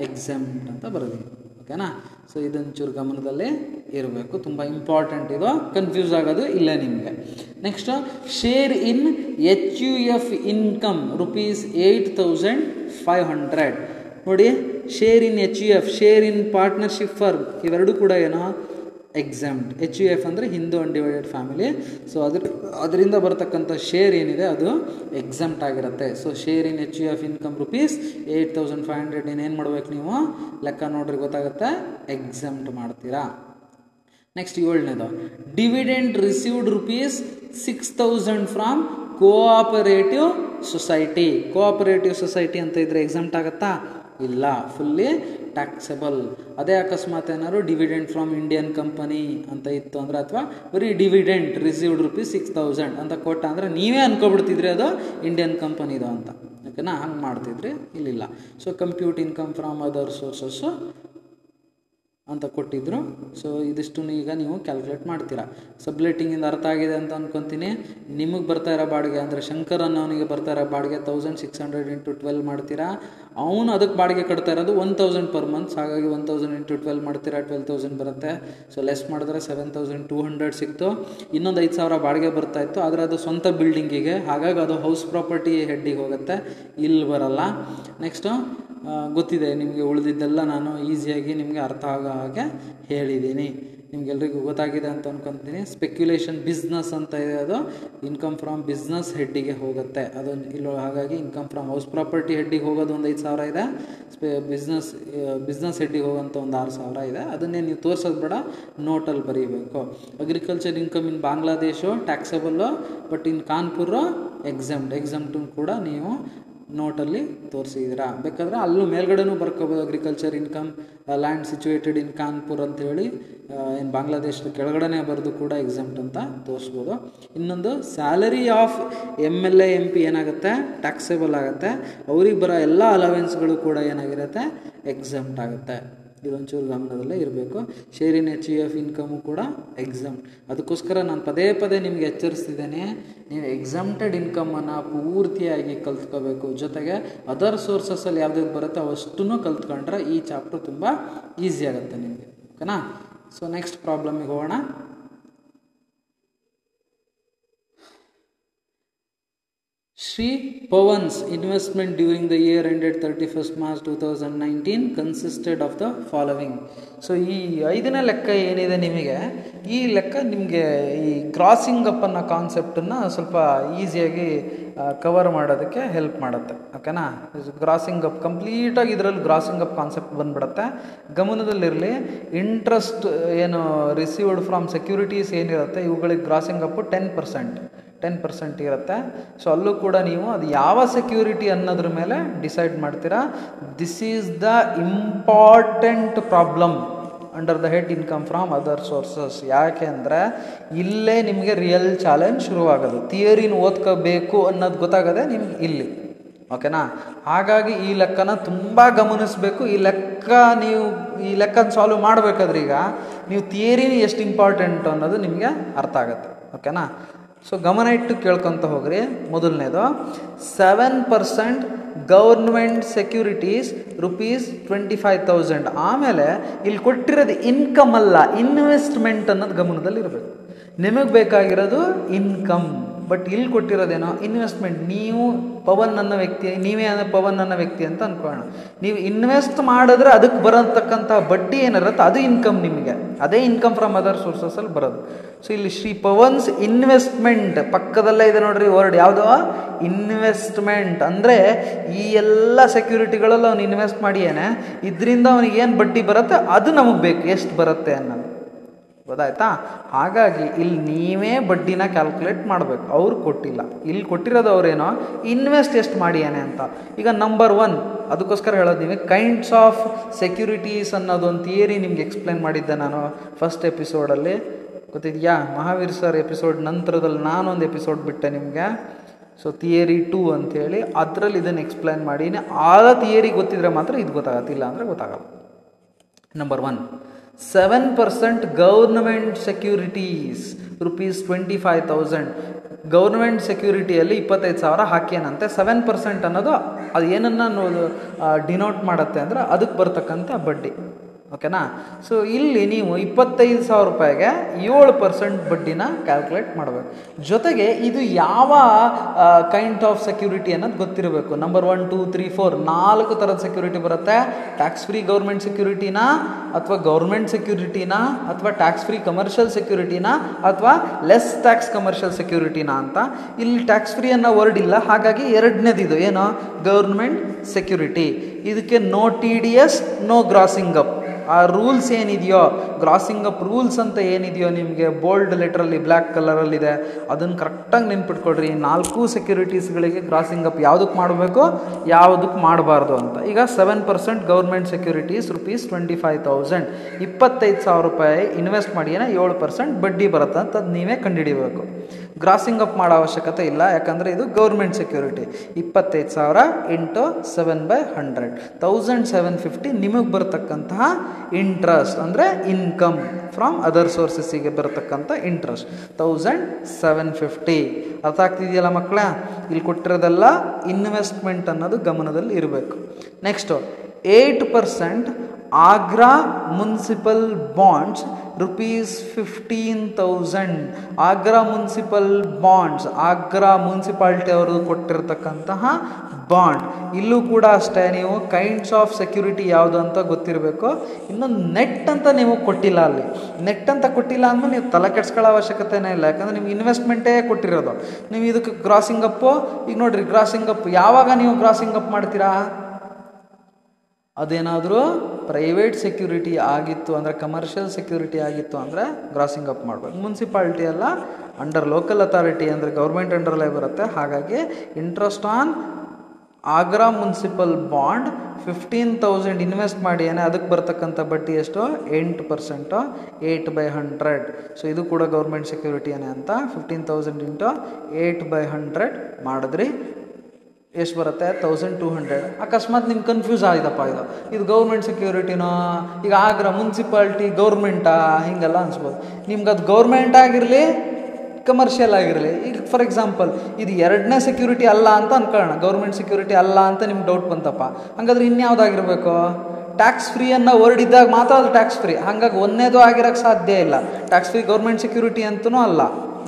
exempt ಅಂತ ಬರ್ದಿ. ಓಕೆನಾ? ಸೊ ಇದೊಂಚೂರು ಚೂರು ಗಮನದಲ್ಲಿ ಇರಬೇಕು. ತುಂಬ ಇಂಪಾರ್ಟೆಂಟ್ ಇದು. ಕನ್ಫ್ಯೂಸ್ ಆಗೋದು ಇಲ್ಲ ನಿಮಗೆ. Next share in H U F income rupees eight thousand five hundred ನೋಡಿ share in H U F share in partnership firm ಇವೆರಡೂ ಕೂಡ ಏನೋ ಎಕ್ಸಾಮ್ಡ್ ಎಚ್ ಯು ಎಫ್ ಅಂದರೆ ಹಿಂದೂ ಅನ್ಡಿವೈಡೆಡ್ ಫ್ಯಾಮಿಲಿ ಸೊ ಅದ್ರ, ಅದರಿಂದ ಬರತಕ್ಕಂಥ ಶೇರ್ ಏನಿದೆ, ಅದು ಎಕ್ಸಾಮ್ಟ್ ಆಗಿರುತ್ತೆ. So share in H U F income rupees eight thousand five hundred ಏನು ಮಾಡ್ಬೇಕು ನೀವು? ಲೆಕ್ಕ ನೋಡ್ರಿ, ಗೊತ್ತಾಗುತ್ತೆ? ಎಕ್ಸಾಮ್ಟ್ ಮಾಡ್ತೀರಾ. Next ಏಳನೇದು. Dividend received rupees six thousand from cooperative society cooperative society ಅಂತ ಇದ್ರೆ ಎಕ್ಸಾಮ್ಟ್ ಇಲ್ಲ ಫುಲ್ಲಿ ಟ್ಯಾಕ್ಸೆಬಲ್ ಅದೇ ಅಕಸ್ಮಾತ್ ಏನಾದ್ರು ಡಿವಿಡೆಂಡ್ ಫ್ರಮ್ ಇಂಡಿಯನ್ ಕಂಪನಿ ಅಂತ ಇತ್ತು ಅಂದ್ರೆ ಅಥವಾ ಬರೀ dividend received rupees six thousand ಅಂತ ಕೊಟ್ಟ ಅಂದರೆ ನೀವೇ ಅನ್ಕೊಬಿಡ್ತಿದ್ರಿ ಅದು ಇಂಡಿಯನ್ ಕಂಪನಿದು ಅಂತ. ಓಕೆನಾ? ಹಂಗೆ ಮಾಡ್ತಿದ್ರಿ? ಇಲ್ಲಿಲ್ಲ. So compute income from other sources ಅಂತ ಕೊಟ್ಟಿದ್ರು. ಸೊ ಇದಿಷ್ಟು ಈಗ ನೀವು ಕ್ಯಾಲ್ಕುಲೇಟ್ ಮಾಡ್ತೀರಾ. ಸಬ್ಲೆಟಿಂಗಿಂದ ಅರ್ಥ ಆಗಿದೆ ಅಂತ ಅಂದ್ಕೊತೀನಿ ನಿಮಗೆ ಬರ್ತಾ ಇರೋ ಬಾಡಿಗೆ ಅಂದರೆ ಶಂಕರ್ ಅನ್ನೋನಿಗೆ ಬರ್ತಾ ಇರೋ ಬಾಡಿಗೆ thousand six hundred into twelve ಮಾಡ್ತೀರಾ. ಅವನು ಅದಕ್ಕೆ ಬಾಡಿಗೆ ಕಟ್ತಾ ಇರೋದು ಒನ್ ತೌಸಂಡ್ ಪರ್ ಮಂತ್ಸ್ ಹಾಗಾಗಿ ಒನ್ ತೌಸಂಡ್ ಇಂಟು ಟ್ವೆಲ್ ಮಾಡ್ತೀರಾ. ಟ್ವೆಲ್ ತೌಸಂಡ್ ಬರುತ್ತೆ. ಸೊ ಲೆಸ್ ಮಾಡಿದ್ರೆ ಸೆವೆನ್ ತೌಸಂಡ್ ಟೂ ಹಂಡ್ರೆಡ್ ಸಿಕ್ತು. ಇನ್ನೊಂದು ಐದು ಸಾವಿರ ಬಾಡಿಗೆ ಬರ್ತಾ ಇತ್ತು. ಆದರೆ ಅದು ಸ್ವಂತ ಬಿಲ್ಡಿಂಗಿಗೆ ಹಾಗಾಗಿ ಅದು ಹೌಸ್ ಪ್ರಾಪರ್ಟಿ ಹೆಡ್ಡಿಗೆ ಹೋಗುತ್ತೆ. ಇಲ್ಲಿ ಬರಲ್ಲ. ನೆಕ್ಸ್ಟು ಗೊತ್ತಿದೆ, ನಿಮಗೆ ಉಳಿದಿದ್ದೆಲ್ಲ ನಾನು ಈಸಿಯಾಗಿ ನಿಮಗೆ ಅರ್ಥ ಆಗೋ ಹಾಗೆ ಹೇಳಿದ್ದೀನಿ. ನಿಮ್ಗೆಲ್ರಿಗೂ ಗೊತ್ತಾಗಿದೆ ಅಂತ ಅನ್ಕೊತೀನಿ. ಸ್ಪೆಕ್ಯುಲೇಷನ್ ಬಿಸ್ನೆಸ್ ಅಂತ ಇದೆ ಅದು. ಇನ್ಕಮ್ ಫ್ರಮ್ ಬಿಸ್ನೆಸ್ ಹೆಡ್ಡಿಗೆ ಹೋಗುತ್ತೆ. ಅದು ಇಲ್ಲೋ ಹಾಗಾಗಿ ಇನ್ಕಮ್ ಫ್ರಮ್ ಹೌಸ್ ಪ್ರಾಪರ್ಟಿ ಹೆಡ್ಡಿಗೆ ಹೋಗೋದು ಒಂದು ಐದು ಸಾವಿರ ಇದೆ. ಸ್ಪೆ ಬಿಸ್ನೆಸ್ ಬಿಸ್ನೆಸ್ ಹೆಡ್ಡಿಗೆ ಹೋಗೋಂಥ ಒಂದು ಆರು ಸಾವಿರ ಇದೆ. ಅದನ್ನೇ ನೀವು ತೋರಿಸೋದು ಬೇಡ. ನೋಟಲ್ಲಿ ಬರೀಬೇಕು. Agriculture income in Bangladesh taxable but in Kanpur exempt exempt ಕೂಡ ನೀವು ನೋಟಲ್ಲಿ ತೋರಿಸಿದ್ದೀರಾ? ಬೇಕಾದರೆ ಅಲ್ಲೂ ಮೇಲ್ಗಡೆನೂ ಬರ್ಕೋಬೋದು. Agriculture income land situated in Kanpur ಅಂತೇಳಿ ಏನು ಬಾಂಗ್ಲಾದೇಶದ ಕೆಳಗಡೆನೇ ಬರೆದು ಕೂಡ ಎಕ್ಸಾಮ್ಟ್ ಅಂತ ತೋರಿಸ್ಬೋದು. ಇನ್ನೊಂದು salary of M L A M P ಏನಾಗುತ್ತೆ? ಟ್ಯಾಕ್ಸೇಬಲ್ ಆಗುತ್ತೆ. ಅವ್ರಿಗೆ ಬರೋ ಎಲ್ಲ ಅಲವೆನ್ಸ್ಗಳು ಕೂಡ ಏನಾಗಿರುತ್ತೆ? ಎಕ್ಸಾಮ್ಟ್ ಆಗುತ್ತೆ. ಇದೊಂಚೂರು ಗಮನದಲ್ಲೇ ಇರಬೇಕು. ಶೇರಿನ ಎಚ್ ಇ ಎಫ್ ಇನ್ಕಮು ಕೂಡ ಎಕ್ಸಾಮ್ ಅದಕ್ಕೋಸ್ಕರ ನಾನು ಪದೇ ಪದೇ ನಿಮಗೆ ಎಚ್ಚರಿಸ್ತಿದ್ದೇನೆ, ನೀವು ಎಕ್ಸಾಮ್ಟೆಡ್ ಇನ್ಕಮನ್ನು ಪೂರ್ತಿಯಾಗಿ ಕಲ್ತ್ಕೋಬೇಕು. ಜೊತೆಗೆ ಅದರ್ ಸೋರ್ಸಸ್ಸಲ್ಲಿ ಯಾವ್ದು ಬರುತ್ತೆ ಅವಷ್ಟನ್ನು ಕಲ್ತ್ಕೊಂಡ್ರೆ ಈ ಚಾಪ್ಟರ್ ತುಂಬ ಈಸಿ ಆಗುತ್ತೆ ನಿಮಗೆ. ಓಕೆನಾ? ಸೊ ನೆಕ್ಸ್ಟ್ ಪ್ರಾಬ್ಲಮಿಗೆ ಹೋಗೋಣ. Sri Pawan's investment ended the first March 31st thousand 2019 consisted of the following. So, ಈ ಐದನೇ ಲೆಕ್ಕ ಏನಿದೆ ನಿಮಗೆ? ಈ ಲೆಕ್ಕ ನಿಮಗೆ ಈ ಕ್ರಾಸಿಂಗ್ ಅಪ್ ಅನ್ನೋ ಕಾನ್ಸೆಪ್ಟನ್ನು ಸ್ವಲ್ಪ ಈಸಿಯಾಗಿ ಕವರ್ ಮಾಡೋದಕ್ಕೆ ಹೆಲ್ಪ್ ಮಾಡುತ್ತೆ ಓಕೆನಾ ಗ್ರಾಸಿಂಗ್ ಅಪ್ ಕಂಪ್ಲೀಟಾಗಿ ಇದರಲ್ಲಿ ಕ್ರಾಸಿಂಗ್ ಅಪ್ ಕಾನ್ಸೆಪ್ಟ್ ಬಂದ್ಬಿಡುತ್ತೆ. ಗಮನದಲ್ಲಿರಲಿ ಇಂಟ್ರೆಸ್ಟ್ ಏನು ರಿಸೀವ್ಡ್ ಫ್ರಮ್ ಸೆಕ್ಯೂರಿಟೀಸ್ ಏನಿರುತ್ತೆ, ಇವುಗಳಿಗೆ grossing up ten percent ten percent ಇರುತ್ತೆ. ಸೊ ಅಲ್ಲೂ ಕೂಡ ನೀವು ಅದು ಯಾವ ಸೆಕ್ಯೂರಿಟಿ ಅನ್ನೋದ್ರ ಮೇಲೆ ಡಿಸೈಡ್ ಮಾಡ್ತೀರಾ. This is the important problem under the head income from other sources ಯಾಕೆ ಅಂದರೆ, ಇಲ್ಲೇ ನಿಮಗೆ ರಿಯಲ್ ಚಾಲೆಂಜ್ ಶುರುವಾಗೋದು. ಥಿಯರಿನ ಓದ್ಕೋಬೇಕು ಅನ್ನೋದು ಗೊತ್ತಾಗದೆ ನಿಮ್ಗೆ ಇಲ್ಲಿ. ಓಕೆನಾ ಹಾಗಾಗಿ ಈ ಲೆಕ್ಕನ ತುಂಬ ಗಮನಿಸಬೇಕು. ಈ ಲೆಕ್ಕ ನೀವು, ಈ ಲೆಕ್ಕನ ಸಾಲ್ವ್ ಮಾಡಬೇಕಾದ್ರೆ ಈಗ, ನೀವು ಥಿಯರಿನ ಎಷ್ಟು ಇಂಪಾರ್ಟೆಂಟ್ ಅನ್ನೋದು ನಿಮಗೆ ಅರ್ಥ ಆಗುತ್ತೆ. ಓಕೆನಾ ಸೊ ಗಮನ ಇಟ್ಟು ಕೇಳ್ಕೊತ ಹೋಗ್ರಿ. ಮೊದಲನೇದು seven percent government securities rupees twenty five thousand ಆಮೇಲೆ ಇಲ್ಲಿ ಕೊಟ್ಟಿರೋದು ಇನ್ಕಮ್ ಅಲ್ಲ ಇನ್ವೆಸ್ಟ್ಮೆಂಟ್ ಅನ್ನೋದು ಗಮನದಲ್ಲಿ ಇರಬೇಕು ನಿಮಗೆ ಬೇಕಾಗಿರೋದು ಇನ್ಕಮ್ ಬಟ್ ಇಲ್ಲಿ ಕೊಟ್ಟಿರೋದೇನೋ ಇನ್ವೆಸ್ಟ್ಮೆಂಟ್ ನೀವು ಪವನ್ ಅನ್ನೋ ವ್ಯಕ್ತಿ, ನೀವೇ ಪವನ್ ಅನ್ನೋ ವ್ಯಕ್ತಿ ಅಂತ ಅನ್ಕೊಳ್ಳೋಣ. ನೀವು ಇನ್ವೆಸ್ಟ್ ಮಾಡಿದ್ರೆ ಅದಕ್ಕೆ ಬರತಕ್ಕಂಥ ಬಡ್ಡಿ ಏನಿರುತ್ತೆ, ಅದು ಇನ್ಕಮ್ ನಿಮಗೆ. ಅದೇ ಇನ್ಕಮ್ ಫ್ರಮ್ ಅದರ್ ಸೋರ್ಸಸಲ್ಲಿ ಬರೋದು. ಸೊ ಇಲ್ಲಿ ಶ್ರೀ ಪವನ್ಸ್ ಇನ್ವೆಸ್ಟ್ಮೆಂಟ್ ಪಕ್ಕದಲ್ಲೇ ಇದೆ ನೋಡ್ರಿ ವರ್ಡ್ ಯಾವುದೋ? ಇನ್ವೆಸ್ಟ್ಮೆಂಟ್ ಅಂದರೆ ಈ ಎಲ್ಲ ಸೆಕ್ಯೂರಿಟಿಗಳಲ್ಲಿ ಅವ್ನು ಇನ್ವೆಸ್ಟ್ ಮಾಡಿಯೇನೆ, ಇದರಿಂದ ಅವನಿಗೆ ಏನು ಬಡ್ಡಿ ಬರುತ್ತೆ, ಅದು ನಮಗೆ ಬೇಕು, ಎಷ್ಟು ಬರುತ್ತೆ ಅನ್ನೋದು. ಗೊತ್ತಾಯ್ತಾ? ಹಾಗಾಗಿ ಇಲ್ಲಿ ನೀವೇ ಬಡ್ಡಿನ ಕ್ಯಾಲ್ಕುಲೇಟ್ ಮಾಡಬೇಕು. ಅವ್ರು ಕೊಟ್ಟಿಲ್ಲ. ಇಲ್ಲಿ ಕೊಟ್ಟಿರೋದು ಅವರೇನೋ, ಇನ್ವೆಸ್ಟ್ ಎಷ್ಟು ಮಾಡಿಯಾನೆ ಅಂತ. ಈಗ ನಂಬರ್ ಒನ್ ಅದಕ್ಕೋಸ್ಕರ ಹೇಳೋದು ನೀವೇ ಕೈಂಡ್ಸ್ ಆಫ್ ಸೆಕ್ಯೂರಿಟೀಸ್ ಅನ್ನೋದು ಒಂದು ಥಿಯರಿ ನಿಮ್ಗೆ ಎಕ್ಸ್ಪ್ಲೇನ್ ಮಾಡಿದ್ದೆ ನಾನು ಫಸ್ಟ್ ಎಪಿಸೋಡಲ್ಲಿ ಗೊತ್ತಿದ್ಯಾ? ಮಹಾವೀರ್ ಸರ್ ಎಪಿಸೋಡ್ ನಂತರದಲ್ಲಿ ನಾನೊಂದು ಎಪಿಸೋಡ್ ಬಿಟ್ಟೆ ನಿಮಗೆ. ಸೊ ಥಿಯರಿ ಟೂ ಅಂಥೇಳಿ ಅದರಲ್ಲಿ ಇದನ್ನು ಎಕ್ಸ್ಪ್ಲೇನ್ ಮಾಡಿ. ಆ ಥಿಯರಿ ಗೊತ್ತಿದ್ರೆ ಮಾತ್ರ ಇದು ಗೊತ್ತಾಗತ್ತಿಲ್ಲ ಅಂದರೆ ಗೊತ್ತಾಗಲ್ಲ. Number one seven percent government securities rupees twenty five thousand government ಸೆಕ್ಯೂರಿಟಿಯಲ್ಲಿ ಇಪ್ಪತ್ತೈದು ಸಾವಿರ ಹಾಕ್ಯನಂತೆ. ಸೆವೆನ್ ಪರ್ಸೆಂಟ್ ಅನ್ನೋದು ಅದು ಏನನ್ನು ಡಿನೋಟ್ ಮಾಡುತ್ತೆ ಅಂದರೆ ಅದಕ್ಕೆ ಬರ್ತಕ್ಕಂಥ ಬಡ್ಡಿ. ಓಕೆನಾ? ಸೊ ಇಲ್ಲಿ ನೀವು ಇಪ್ಪತ್ತೈದು ಸಾವಿರ ರೂಪಾಯಿಗೆ ಏಳು ಪರ್ಸೆಂಟ್ ಬಡ್ಡಿನ ಕ್ಯಾಲ್ಕುಲೇಟ್ ಮಾಡಬೇಕು. ಜೊತೆಗೆ ಇದು ಯಾವ ಕೈಂಡ್ ಆಫ್ ಸೆಕ್ಯೂರಿಟಿ ಅನ್ನೋದು ಗೊತ್ತಿರಬೇಕು. Number one two three four ನಾಲ್ಕು ಥರದ ಸೆಕ್ಯೂರಿಟಿ ಬರುತ್ತೆ. ಟ್ಯಾಕ್ಸ್ ಫ್ರೀ ಗೌರ್ಮೆಂಟ್ ಸೆಕ್ಯೂರಿಟಿನ ಅಥವಾ ಗೌರ್ಮೆಂಟ್ ಸೆಕ್ಯೂರಿಟಿನ ಅಥವಾ ಟ್ಯಾಕ್ಸ್ ಫ್ರೀ ಕಮರ್ಷಿಯಲ್ ಸೆಕ್ಯೂರಿಟಿನ ಅಥವಾ ಲೆಸ್ ಟ್ಯಾಕ್ಸ್ ಕಮರ್ಷಿಯಲ್ ಸೆಕ್ಯೂರಿಟಿನ ಅಂತ. ಇಲ್ಲಿ ಟ್ಯಾಕ್ಸ್ ಫ್ರೀ ಅನ್ನೋ ವರ್ಡ್ ಇಲ್ಲ. ಹಾಗಾಗಿ ಎರಡನೇದಿದು ಏನು? ಗೌರ್ಮೆಂಟ್ ಸೆಕ್ಯೂರಿಟಿ ಇದಕ್ಕೆ no T D S no grossing up ಆ ರೂಲ್ಸ್ ಏನಿದೆಯೋ ಗ್ರಾಸಿಂಗ್ ಅಪ್ ರೂಲ್ಸ್ ಅಂತ ಏನಿದೆಯೋ ನಿಮಗೆ ಬೋಲ್ಡ್ ಲೆಟ್ರಲ್ಲಿ ಬ್ಲ್ಯಾಕ್ ಕಲರಲ್ಲಿದೆ ಅದನ್ನು ಕರೆಕ್ಟಾಗಿ ನೆನ್ಪಿಟ್ಕೊಳ್ರಿ. ನಾಲ್ಕು ಸೆಕ್ಯೂರಿಟೀಸ್ಗಳಿಗೆ ಗ್ರಾಸಿಂಗ್ ಅಪ್ ಯಾವುದಕ್ಕೆ ಮಾಡಬೇಕು ಯಾವುದಕ್ಕೆ ಮಾಡಬಾರ್ದು ಅಂತ. ಈಗ seven percent government securities rupees twenty five thousand ಇಪ್ಪತ್ತೈದು ಸಾವಿರ ರೂಪಾಯಿ ಇನ್ವೆಸ್ಟ್ ಮಾಡಿ ಏಳು ಪರ್ಸೆಂಟ್ ಬಡ್ಡಿ ಬರುತ್ತೆ ಅಂತ ಅದು ನೀವೇ ಕಂಡುಹಿಡಿಬೇಕು. ಗ್ರಾಸಿಂಗ್ ಅಪ್ ಮಾಡೋ ಅವಶ್ಯಕತೆ ಇಲ್ಲ. ಯಾಕಂದರೆ ಇದು ಗೌರ್ಮೆಂಟ್ ಸೆಕ್ಯೂರಿಟಿ ಇಪ್ಪತ್ತೈದು ಸಾವಿರ into seven by hundred thousand seven fifty ನಿಮಗೆ ಬರತಕ್ಕಂತಹ ಇಂಟ್ರೆಸ್ಟ್ ಅಂದರೆ ಇನ್ಕಮ್ ಫ್ರಮ್ ಅದರ್ ಸೋರ್ಸಸ್ಸಿಗೆ ಬರತಕ್ಕಂಥ ಇಂಟ್ರೆಸ್ಟ್ ತೌಸಂಡ್ ಸೆವೆನ್ ಫಿಫ್ಟಿ ಅರ್ಥ ಆಗ್ತಿದೆಯಲ್ಲ ಮಕ್ಕಳ ಇಲ್ಲಿ ಕೊಟ್ಟಿರೋದೆಲ್ಲ ಇನ್ವೆಸ್ಟ್ಮೆಂಟ್ ಅನ್ನೋದು ಗಮನದಲ್ಲಿ ಇರಬೇಕು. Next eight percent Agra municipal bonds rupees fifteen thousand Agra municipal bonds Agra municipality ಅವರು ಕೊಟ್ಟಿರ್ತಕ್ಕಂತಹ ಬಾಂಡ್ ಇಲ್ಲೂ ಕೂಡ ಅಷ್ಟೇ, ನೀವು ಕೈಂಡ್ಸ್ ಆಫ್ ಸೆಕ್ಯೂರಿಟಿ ಯಾವುದು ಅಂತ ಗೊತ್ತಿರಬೇಕು. ಇನ್ನು ನೆಟ್ ಅಂತ ನೀವು ಕೊಟ್ಟಿಲ್ಲ ಅಲ್ಲಿ. ನೆಟ್ ಅಂತ ಕೊಟ್ಟಿಲ್ಲ ಅಂದಮೇಲೆ ನೀವು ತಲೆ ಕೆಡ್ಸ್ಕೊಳ್ಳೋ ಅವಶ್ಯಕತೆನೇ ಇಲ್ಲ. ಯಾಕಂದರೆ ನಿಮ್ಗೆ ಇನ್ವೆಸ್ಟ್ಮೆಂಟೇ ಕೊಟ್ಟಿರೋದು. ನೀವು ಇದಕ್ಕೆ ಕ್ರಾಸಿಂಗ್ ಅಪ್ಪು ಈಗ ನೋಡಿರಿ ಗ್ರಾಸಿಂಗ್ ಅಪ್ ಯಾವಾಗ ನೀವು ಗ್ರಾಸಿಂಗ್ ಅಪ್ ಮಾಡ್ತೀರಾ? ಅದೇನಾದರೂ ಪ್ರೈವೇಟ್ ಸೆಕ್ಯೂರಿಟಿ ಆಗಿತ್ತು ಅಂದರೆ ಕಮರ್ಷಿಯಲ್ ಸೆಕ್ಯೂರಿಟಿ ಆಗಿತ್ತು ಅಂದರೆ ಗ್ರಾಸಿಂಗ್ ಅಪ್ ಮಾಡಬೇಕು ಮುನ್ಸಿಪಾಲ್ಟಿ ಎಲ್ಲ ಅಂಡರ್ ಲೋಕಲ್ ಅಥಾರಿಟಿ ಅಂದರೆ ಗೌರ್ಮೆಂಟ್ ಅಂಡರ್ಲೇ ಬರುತ್ತೆ. ಹಾಗಾಗಿ interest on Agra municipal bond fifteen thousand invest ಮಾಡಿ ಏನೇ ಅದಕ್ಕೆ ಬರ್ತಕ್ಕಂಥ ಬಡ್ಡಿ ಎಷ್ಟು? ಎಂಟು percent eight by hundred so ಇದು ಕೂಡ ಗೌರ್ಮೆಂಟ್ ಸೆಕ್ಯೂರಿಟಿಯೇ ಅಂತ fifteen thousand into eight by hundred ಮಾಡಿದ್ರಿ. ಎಷ್ಟು ಬರುತ್ತೆ ತೌಸಂಡ್ ಟೂ ಹಂಡ್ರೆಡ್ ಅಕಸ್ಮಾತ್ ನಿಮ್ಗೆ ಕನ್ಫ್ಯೂಸ್ ಆಗಿದಪ್ಪ ಇದು. ಇದು ಗೌರ್ಮೆಂಟ್ ಸೆಕ್ಯೂರಿಟಿನೋ ಈಗ ಆಗ್ರ ಮುನ್ಸಿಪಾಲ್ಟಿ ಗೌರ್ಮೆಂಟಾ ಹಿಂಗೆಲ್ಲ ಅನ್ಸ್ಬೋದು. ನಿಮ್ಗೆ ಅದು ಗೌರ್ಮೆಂಟ್ ಆಗಿರಲಿ ಕಮರ್ಷಿಯಲ್ ಆಗಿರಲಿ. ಈಗ ಫಾರ್ ಎಕ್ಸಾಂಪಲ್ ಇದು ಎರಡನೇ ಸೆಕ್ಯೂರಿಟಿ ಅಲ್ಲ ಅಂತ ಅನ್ಕೊಳ್ಳೋಣ. ಗೌರ್ಮೆಂಟ್ ಸೆಕ್ಯೂರಿಟಿ ಅಲ್ಲ ಅಂತ ನಿಮ್ಗೆ ಡೌಟ್ ಬಂತಪ್ಪ. ಹಾಗಾದ್ರೆ ಇನ್ಯಾವುದಾಗಿರ್ಬೇಕು? ಟ್ಯಾಕ್ಸ್ ಫ್ರೀ ಅನ್ನೋ ವರ್ಡ್ ಇದ್ದಾಗ ಮಾತ್ರ ಅದು ಟ್ಯಾಕ್ಸ್ ಫ್ರೀ ಹಾಗಾಗಿ ಒಂದೇದು ಆಗಿರೋಕ್ಕೆ ಸಾಧ್ಯ ಇಲ್ಲ. ಟ್ಯಾಕ್ಸ್ ಫ್ರೀ ಗೌರ್ಮೆಂಟ್ ಸೆಕ್ಯೂರಿಟಿ ಅಂತನೂ ಅಲ್ಲ.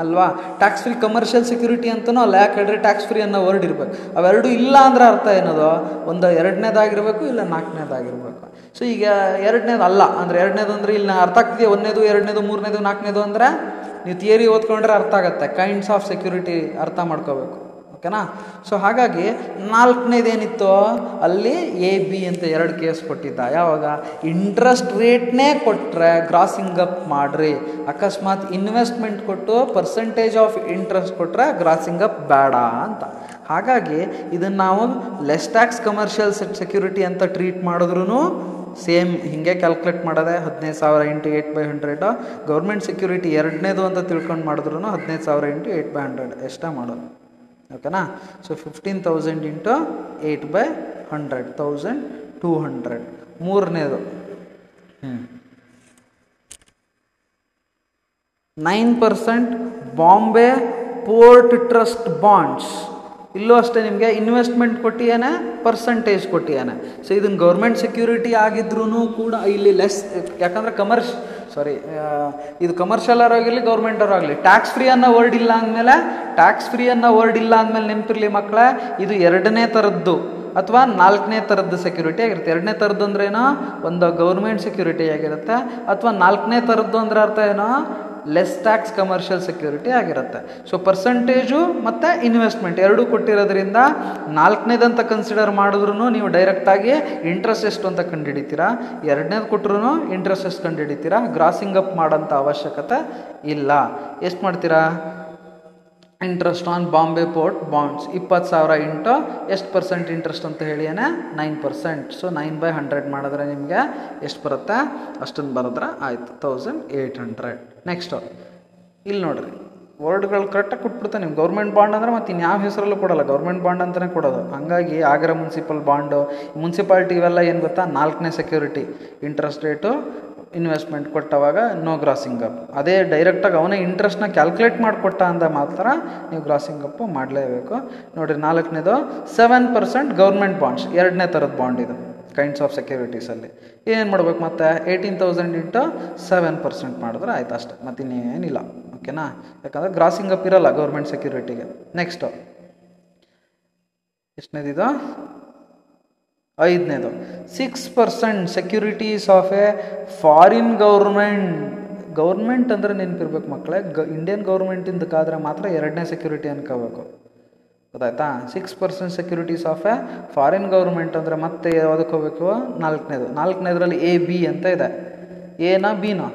ಅಲ್ವಾ? ಟ್ಯಾಕ್ಸ್ ಫ್ರೀ ಕಮರ್ಷಿಯಲ್ ಸೆಕ್ಯೂರಿಟಿ ಅಂತನೂ ಅಲ್ಲ, ಯಾಕೆ ಹೇಳಿದ್ರೆ ಟ್ಯಾಕ್ಸ್ ಫ್ರೀ ಅನ್ನೋ ವರ್ಡ್ ಇರಬೇಕು. ಅವೆರಡು ಇಲ್ಲ ಅಂದ್ರೆ ಅರ್ಥ ಏನದು? ಒಂದು ಎರಡನೇದಾಗಿರ್ಬೇಕು, ಇಲ್ಲ ನಾಲ್ಕನೇದಾಗಿರ್ಬೇಕು. ಸೊ ಈಗ ಎರಡನೇದು ಅಲ್ಲ, ಅಂದರೆ ಎರಡನೇದು ಅಂದರೆ ಇಲ್ಲಿ ಅರ್ಥ ಆಗ್ತಿದೆ ಒಂದನೇದು, ಎರಡನೇದು, ಮೂರನೇದು, ನಾಲ್ಕನೇದು ಅಂದರೆ, ನೀವು ಥಿಯರಿ ಓದ್ಕೊಂಡ್ರೆ ಅರ್ಥ ಆಗುತ್ತೆ. ಕೈಂಡ್ಸ್ ಆಫ್ ಸೆಕ್ಯೂರಿಟಿ ಅರ್ಥ ಮಾಡ್ಕೋಬೇಕು. ಓಕೆನಾ? ಸೊ ಹಾಗಾಗಿ ನಾಲ್ಕನೇದೇನಿತ್ತು? ಅಲ್ಲಿ ಎ ಬಿ ಅಂತ ಎರಡು ಕೇಸ್ ಕೊಟ್ಟಿದ್ದ. ಯಾವಾಗ? ಇಂಟ್ರೆಸ್ಟ್ ರೇಟ್ನೇ ಕೊಟ್ಟರೆ ಗ್ರಾಸಿಂಗ್ ಅಪ್ ಮಾಡಿರಿ. ಅಕಸ್ಮಾತ್ ಇನ್ವೆಸ್ಟ್ಮೆಂಟ್ ಕೊಟ್ಟು ಪರ್ಸೆಂಟೇಜ್ ಆಫ್ ಇಂಟ್ರೆಸ್ಟ್ ಕೊಟ್ಟರೆ ಗ್ರಾಸಿಂಗ್ ಅಪ್ ಬೇಡ ಅಂತ. ಹಾಗಾಗಿ ಇದನ್ನು ನಾವು ಲೆಸ್ ಟ್ಯಾಕ್ಸ್ ಕಮರ್ಷಿಯಲ್ ಸೆಕ್ಯೂರಿಟಿ ಅಂತ ಟ್ರೀಟ್ ಮಾಡಿದ್ರೂ ಸೇಮ್ ಹಿಂಗೆ ಕ್ಯಾಲ್ಕುಲೇಟ್ ಮಾಡೋದೆ ಹದಿನೈದು ಸಾವಿರ into eight by hundred government security ಎರಡನೇದು ಅಂತ ತಿಳ್ಕೊಂಡು ಮಾಡಿದ್ರು ಹದಿನೈದು ಸಾವಿರ ಇಂಟು ಏಯ್ಟ್ ಬೈ ಹಂಡ್ರೆಡ್ ಎಷ್ಟೇ ಮಾಡೋದು. ಓಕೆನಾ? So fifteen thousand into eight by hundred thousand two hundred ಮೂರನೇದು. Nine percent Bombay port trust bonds ಇಲ್ಲೂ ಅಷ್ಟೇ ನಿಮಗೆ ಇನ್ವೆಸ್ಟ್ಮೆಂಟ್ ಕೊಟ್ಟಿಯಾನೆ ಪರ್ಸೆಂಟೇಜ್ ಕೊಟ್ಟಿಯಾನೆ. ಸೊ ಇದನ್ನು ಗೌರ್ಮೆಂಟ್ ಸೆಕ್ಯೂರಿಟಿ ಆಗಿದ್ರೂ ಕೂಡ ಇಲ್ಲಿ ಲೆಸ್ ಯಾಕಂದ್ರೆ ಕಮರ್ಷ್ ಸಾರಿ ಇದು ಕಮರ್ಷಿಯಲರ್ ಆಗಿರಲಿ ಗೌರ್ಮೆಂಟವ್ರು ಆಗಲಿ. ಟ್ಯಾಕ್ಸ್ ಫ್ರೀ ಅನ್ನೋ ವರ್ಡ್ ಇಲ್ಲ ಅಂದಮೇಲೆ ಟ್ಯಾಕ್ಸ್ ಫ್ರೀ ಅನ್ನೋ ವರ್ಡ್ ಇಲ್ಲ ಅಂದಮೇಲೆ ನೆನಪಿರಲಿ ಮಕ್ಕಳೇ ಇದು ಎರಡನೇ ಥರದ್ದು ಅಥವಾ ನಾಲ್ಕನೇ ಥರದ್ದು ಸೆಕ್ಯೂರಿಟಿ ಆಗಿರುತ್ತೆ. ಎರಡನೇ ಥರದ್ದು ಅಂದ್ರೇನೋ ಒಂದು ಗೌರ್ಮೆಂಟ್ ಸೆಕ್ಯೂರಿಟಿ ಆಗಿರುತ್ತೆ ಅಥವಾ ನಾಲ್ಕನೇ ಥರದ್ದು ಅಂದ್ರೆ ಅರ್ಥ ಏನೋ ಲೆಸ್ ಟ್ಯಾಕ್ಸ್ ಕಮರ್ಷಿಯಲ್ ಸೆಕ್ಯೂರಿಟಿ ಆಗಿರುತ್ತೆ. ಸೊ ಪರ್ಸಂಟೇಜು ಮತ್ತು ಇನ್ವೆಸ್ಟ್ಮೆಂಟ್ ಎರಡೂ ಕೊಟ್ಟಿರೋದ್ರಿಂದ ನಾಲ್ಕನೇದಂತ ಕನ್ಸಿಡರ್ ಮಾಡಿದ್ರು ನೀವು ಡೈರೆಕ್ಟಾಗಿ ಇಂಟ್ರೆಸ್ಟ್ ಎಷ್ಟು ಅಂತ ಕಂಡುಹಿಡಿತೀರಾ? ಎರಡನೇದು ಕೊಟ್ಟರು ಇಂಟ್ರೆಸ್ಟ್ ಎಷ್ಟು ಕಂಡುಹಿಡಿತೀರಾ? ಗ್ರಾಸಿಂಗ್ ಅಪ್ ಮಾಡೋಂಥ ಅವಶ್ಯಕತೆ ಇಲ್ಲ. ಎಷ್ಟು ಮಾಡ್ತೀರಾ? Interest on Bombay port bonds ಇಪ್ಪತ್ತು ಸಾವಿರ ಇಂಟು ಎಷ್ಟು ಪರ್ಸೆಂಟ್ ಇಂಟ್ರೆಸ್ಟ್ ಅಂತ ಹೇಳಿಯೇನೆ nine percent so nine by hundred ಮಾಡಿದ್ರೆ ನಿಮಗೆ ಎಷ್ಟು ಬರುತ್ತೆ? ಅಷ್ಟನ್ನು ಬರೆದ್ರೆ ಆಯಿತು. ತೌಸಂಡ್ ಏಯ್ಟ್ ಹಂಡ್ರೆಡ್ ನೆಕ್ಸ್ಟು ಇಲ್ಲಿ ನೋಡಿರಿ. ವರ್ಡ್ಗಳು ಕರೆಕ್ಟಾಗಿ ಕೊಟ್ಬಿಡ್ತಾನೆ ನೀವು ಗೌರ್ಮೆಂಟ್ ಬಾಂಡ್ ಅಂದರೆ ಮತ್ತು ಇನ್ಯಾವ ಹೆಸರಲ್ಲೂ ಕೊಡಲ್ಲ. ಗೌರ್ಮೆಂಟ್ ಬಾಂಡ್ ಅಂತಲೇ ಕೊಡೋದು. ಹಾಗಾಗಿ ಆಗ್ರಾ ಮುನ್ಸಿಪಲ್ ಬಾಂಡು ಮುನ್ಸಿಪಾಲ್ಟಿ ಇವೆಲ್ಲ ಏನು ಗೊತ್ತಾ? ನಾಲ್ಕನೇ ಸೆಕ್ಯೂರಿಟಿ ಇಂಟ್ರೆಸ್ಟ್ ರೇಟು ಇನ್ವೆಸ್ಟ್ಮೆಂಟ್ ಕೊಟ್ಟವಾಗ ನೋ ಗ್ರಾಸಿಂಗ್ ಅಪ್ ಅದೇ ಡೈರೆಕ್ಟಾಗಿ ಅವನೇ ಇಂಟ್ರೆಸ್ಟ್ನ ಕ್ಯಾಲ್ಕುಲೇಟ್ ಮಾಡಿಕೊಟ್ಟ ಅಂದ ಮಾತ್ರ ನೀವು ಗ್ರಾಸಿಂಗ್ ಅಪ್ ಮಾಡಲೇಬೇಕು. ನೋಡಿರಿ ನಾಲ್ಕನೇದು ಸೆವೆನ್ ಪರ್ಸೆಂಟ್ ಗೌರ್ಮೆಂಟ್ ಬಾಂಡ್ಸ್ ಎರಡನೇ ಥರದ ಬಾಂಡ್ ಇದು ಕೈಂಡ್ಸ್ ಆಫ್ ಸೆಕ್ಯೂರಿಟೀಸಲ್ಲಿ ಏನು ಮಾಡ್ಬೇಕು ಮತ್ತೆ? Eighteen thousand into seven percent ಮಾಡಿದ್ರೆ ಆಯ್ತು ಅಷ್ಟೆ ಮತ್ತು ಇನ್ನೇನಿಲ್ಲ ಓಕೆನಾ? ಯಾಕಂದರೆ ಗ್ರಾಸಿಂಗ್ ಅಪ್ ಇರಲ್ಲ ಗೌರ್ಮೆಂಟ್ ಸೆಕ್ಯೂರಿಟಿಗೆ ನೆಕ್ಸ್ಟು ಎಷ್ಟನೇದಿದು? ಐದನೇದು six percent securities of a foreign government government ಅಂದರೆ ನೆನಪಿರ್ಬೇಕು ಮಕ್ಕಳೇ ಗ ಇಂಡಿಯನ್ ಗೌರ್ಮೆಂಟಿಂದ ಕಾದ್ರೆ ಮಾತ್ರ ಎರಡನೇ ಸೆಕ್ಯೂರಿಟಿ ಅನ್ಕೋಬೇಕು. ಗೊತ್ತಾಯ್ತಾ? Six percent securities of a foreign government ಅಂದರೆ ಮತ್ತೆ ಯಾವುದಕ್ಕೆ ಹೋಗ್ಬೇಕು? ನಾಲ್ಕನೇದು. ನಾಲ್ಕನೇದರಲ್ಲಿ ಎ ಬಿ ಅಂತ ಇದೆ. ಎನಾ ಬಿನೋ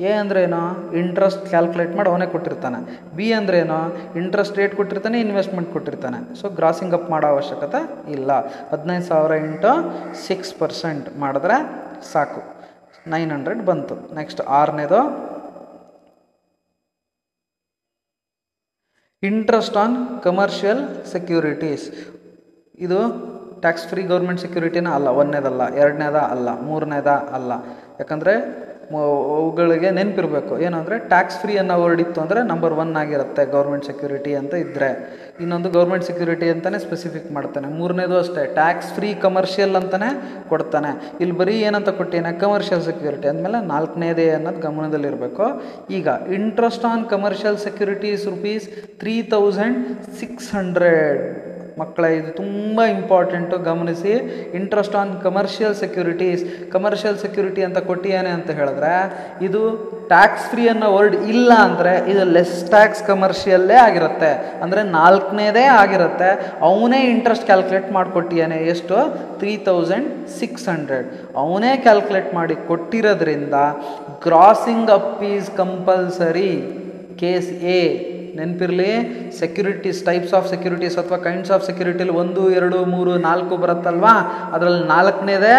ಎ ಅಂದ್ರೆ ಏನು? ಇಂಟ್ರೆಸ್ಟ್ ಕ್ಯಾಲ್ಕುಲೇಟ್ ಮಾಡಿ ಅವನೇ ಕೊಟ್ಟಿರ್ತಾನೆ. ಬಿ ಅಂದ್ರೆ ಏನು? ಇಂಟ್ರೆಸ್ಟ್ ರೇಟ್ ಕೊಟ್ಟಿರ್ತಾನೆ ಇನ್ವೆಸ್ಟ್ಮೆಂಟ್ ಕೊಟ್ಟಿರ್ತಾನೆ. ಸೊ ಗ್ರಾಸಿಂಗ್ ಅಪ್ ಮಾಡೋ ಅವಶ್ಯಕತೆ ಇಲ್ಲ. ಹದಿನೈದು ಸಾವಿರ ಇಂಟು ಸಿಕ್ಸ್ ಪರ್ಸೆಂಟ್ ಮಾಡಿದ್ರೆ ಸಾಕು. ನೈನ್ ಹಂಡ್ರೆಡ್ ಬಂತು. ನೆಕ್ಸ್ಟ್ ಆರನೇದು. ಇಂಟ್ರೆಸ್ಟ್ ಆನ್ ಕಮರ್ಷಿಯಲ್ ಸೆಕ್ಯೂರಿಟೀಸ್ ಇದು ಟ್ಯಾಕ್ಸ್ ಫ್ರೀ ಗೌರ್ಮೆಂಟ್ ಸೆಕ್ಯೂರಿಟಿನ ಅಲ್ಲ. ಒಂದನೇದಲ್ಲ. ಎರಡನೇದ ಅಲ್ಲ. ಮೂರನೇದ ಅಲ್ಲ. ಯಾಕಂದರೆ ಅವುಗಳಿಗೆ ನೆನಪಿರಬೇಕು. ಏನಂದರೆ ಟ್ಯಾಕ್ಸ್ ಫ್ರೀ ಅನ್ನೋ ವರ್ಡ್ ಇತ್ತು ಅಂದರೆ ನಂಬರ್ ಒನ್ ಆಗಿರುತ್ತೆ ಗೌರ್ಮೆಂಟ್ ಸೆಕ್ಯೂರಿಟಿ ಅಂತ ಇದ್ದರೆ ಇನ್ನೊಂದು ಗೌರ್ಮೆಂಟ್ ಸೆಕ್ಯೂರಿಟಿ ಅಂತಲೇ ಸ್ಪೆಸಿಫಿಕ್ ಮಾಡ್ತಾನೆ. ಮೂರನೇದು ಅಷ್ಟೇ ಟ್ಯಾಕ್ಸ್ ಫ್ರೀ ಕಮರ್ಷಿಯಲ್ ಅಂತಲೇ ಕೊಡ್ತಾನೆ. ಇಲ್ಲಿ ಬರೀ ಏನಂತ ಕೊಟ್ಟೇನೆ ಕಮರ್ಷಿಯಲ್ ಸೆಕ್ಯೂರಿಟಿ ಅಂದಮೇಲೆ ನಾಲ್ಕನೇದೇ ಅನ್ನೋದು ಗಮನದಲ್ಲಿರಬೇಕು. ಈಗ interest on commercial securities rupees three thousand six hundred ಮಕ್ಕಳೇ, ಇದು ತುಂಬ ಇಂಪಾರ್ಟೆಂಟು ಗಮನಿಸಿ interest on commercial securities commercial security ಅಂತ ಕೊಟ್ಟಿಯಾನೆ ಅಂತ ಹೇಳಿದ್ರೆ, ಇದು ಟ್ಯಾಕ್ಸ್ ಫ್ರೀ ಅನ್ನೋ ವರ್ಡ್ ಇಲ್ಲ ಅಂದರೆ ಇದು ಲೆಸ್ ಟ್ಯಾಕ್ಸ್ ಕಮರ್ಷಿಯಲ್ಲೇ ಆಗಿರುತ್ತೆ. ಅಂದರೆ ನಾಲ್ಕನೇದೇ ಆಗಿರುತ್ತೆ. ಅವನೇ ಇಂಟ್ರೆಸ್ಟ್ ಕ್ಯಾಲ್ಕುಲೇಟ್ ಮಾಡಿಕೊಟ್ಟಿಯಾನೆ ಎಷ್ಟು? ತ್ರೀ ತೌಸಂಡ್ ಸಿಕ್ಸ್ ಹಂಡ್ರೆಡ್ ಅವನೇ ಕ್ಯಾಲ್ಕುಲೇಟ್ ಮಾಡಿ ಕೊಟ್ಟಿರೋದ್ರಿಂದ grossing up is compulsory case A ನೆನಪಿರಲಿ ಸೆಕ್ಯೂರಿಟೀಸ್ ಟೈಪ್ಸ್ ಆಫ್ ಸೆಕ್ಯೂರಿಟೀಸ್ ಅಥವಾ ಕೈಂಡ್ಸ್ ಆಫ್ ಸೆಕ್ಯೂರಿಟಿಲಿ ಒಂದು, ಎರಡು, ಮೂರು, ನಾಲ್ಕು ಬರುತ್ತಲ್ವಾ? ಅದರಲ್ಲಿ ನಾಲ್ಕನೇದೇ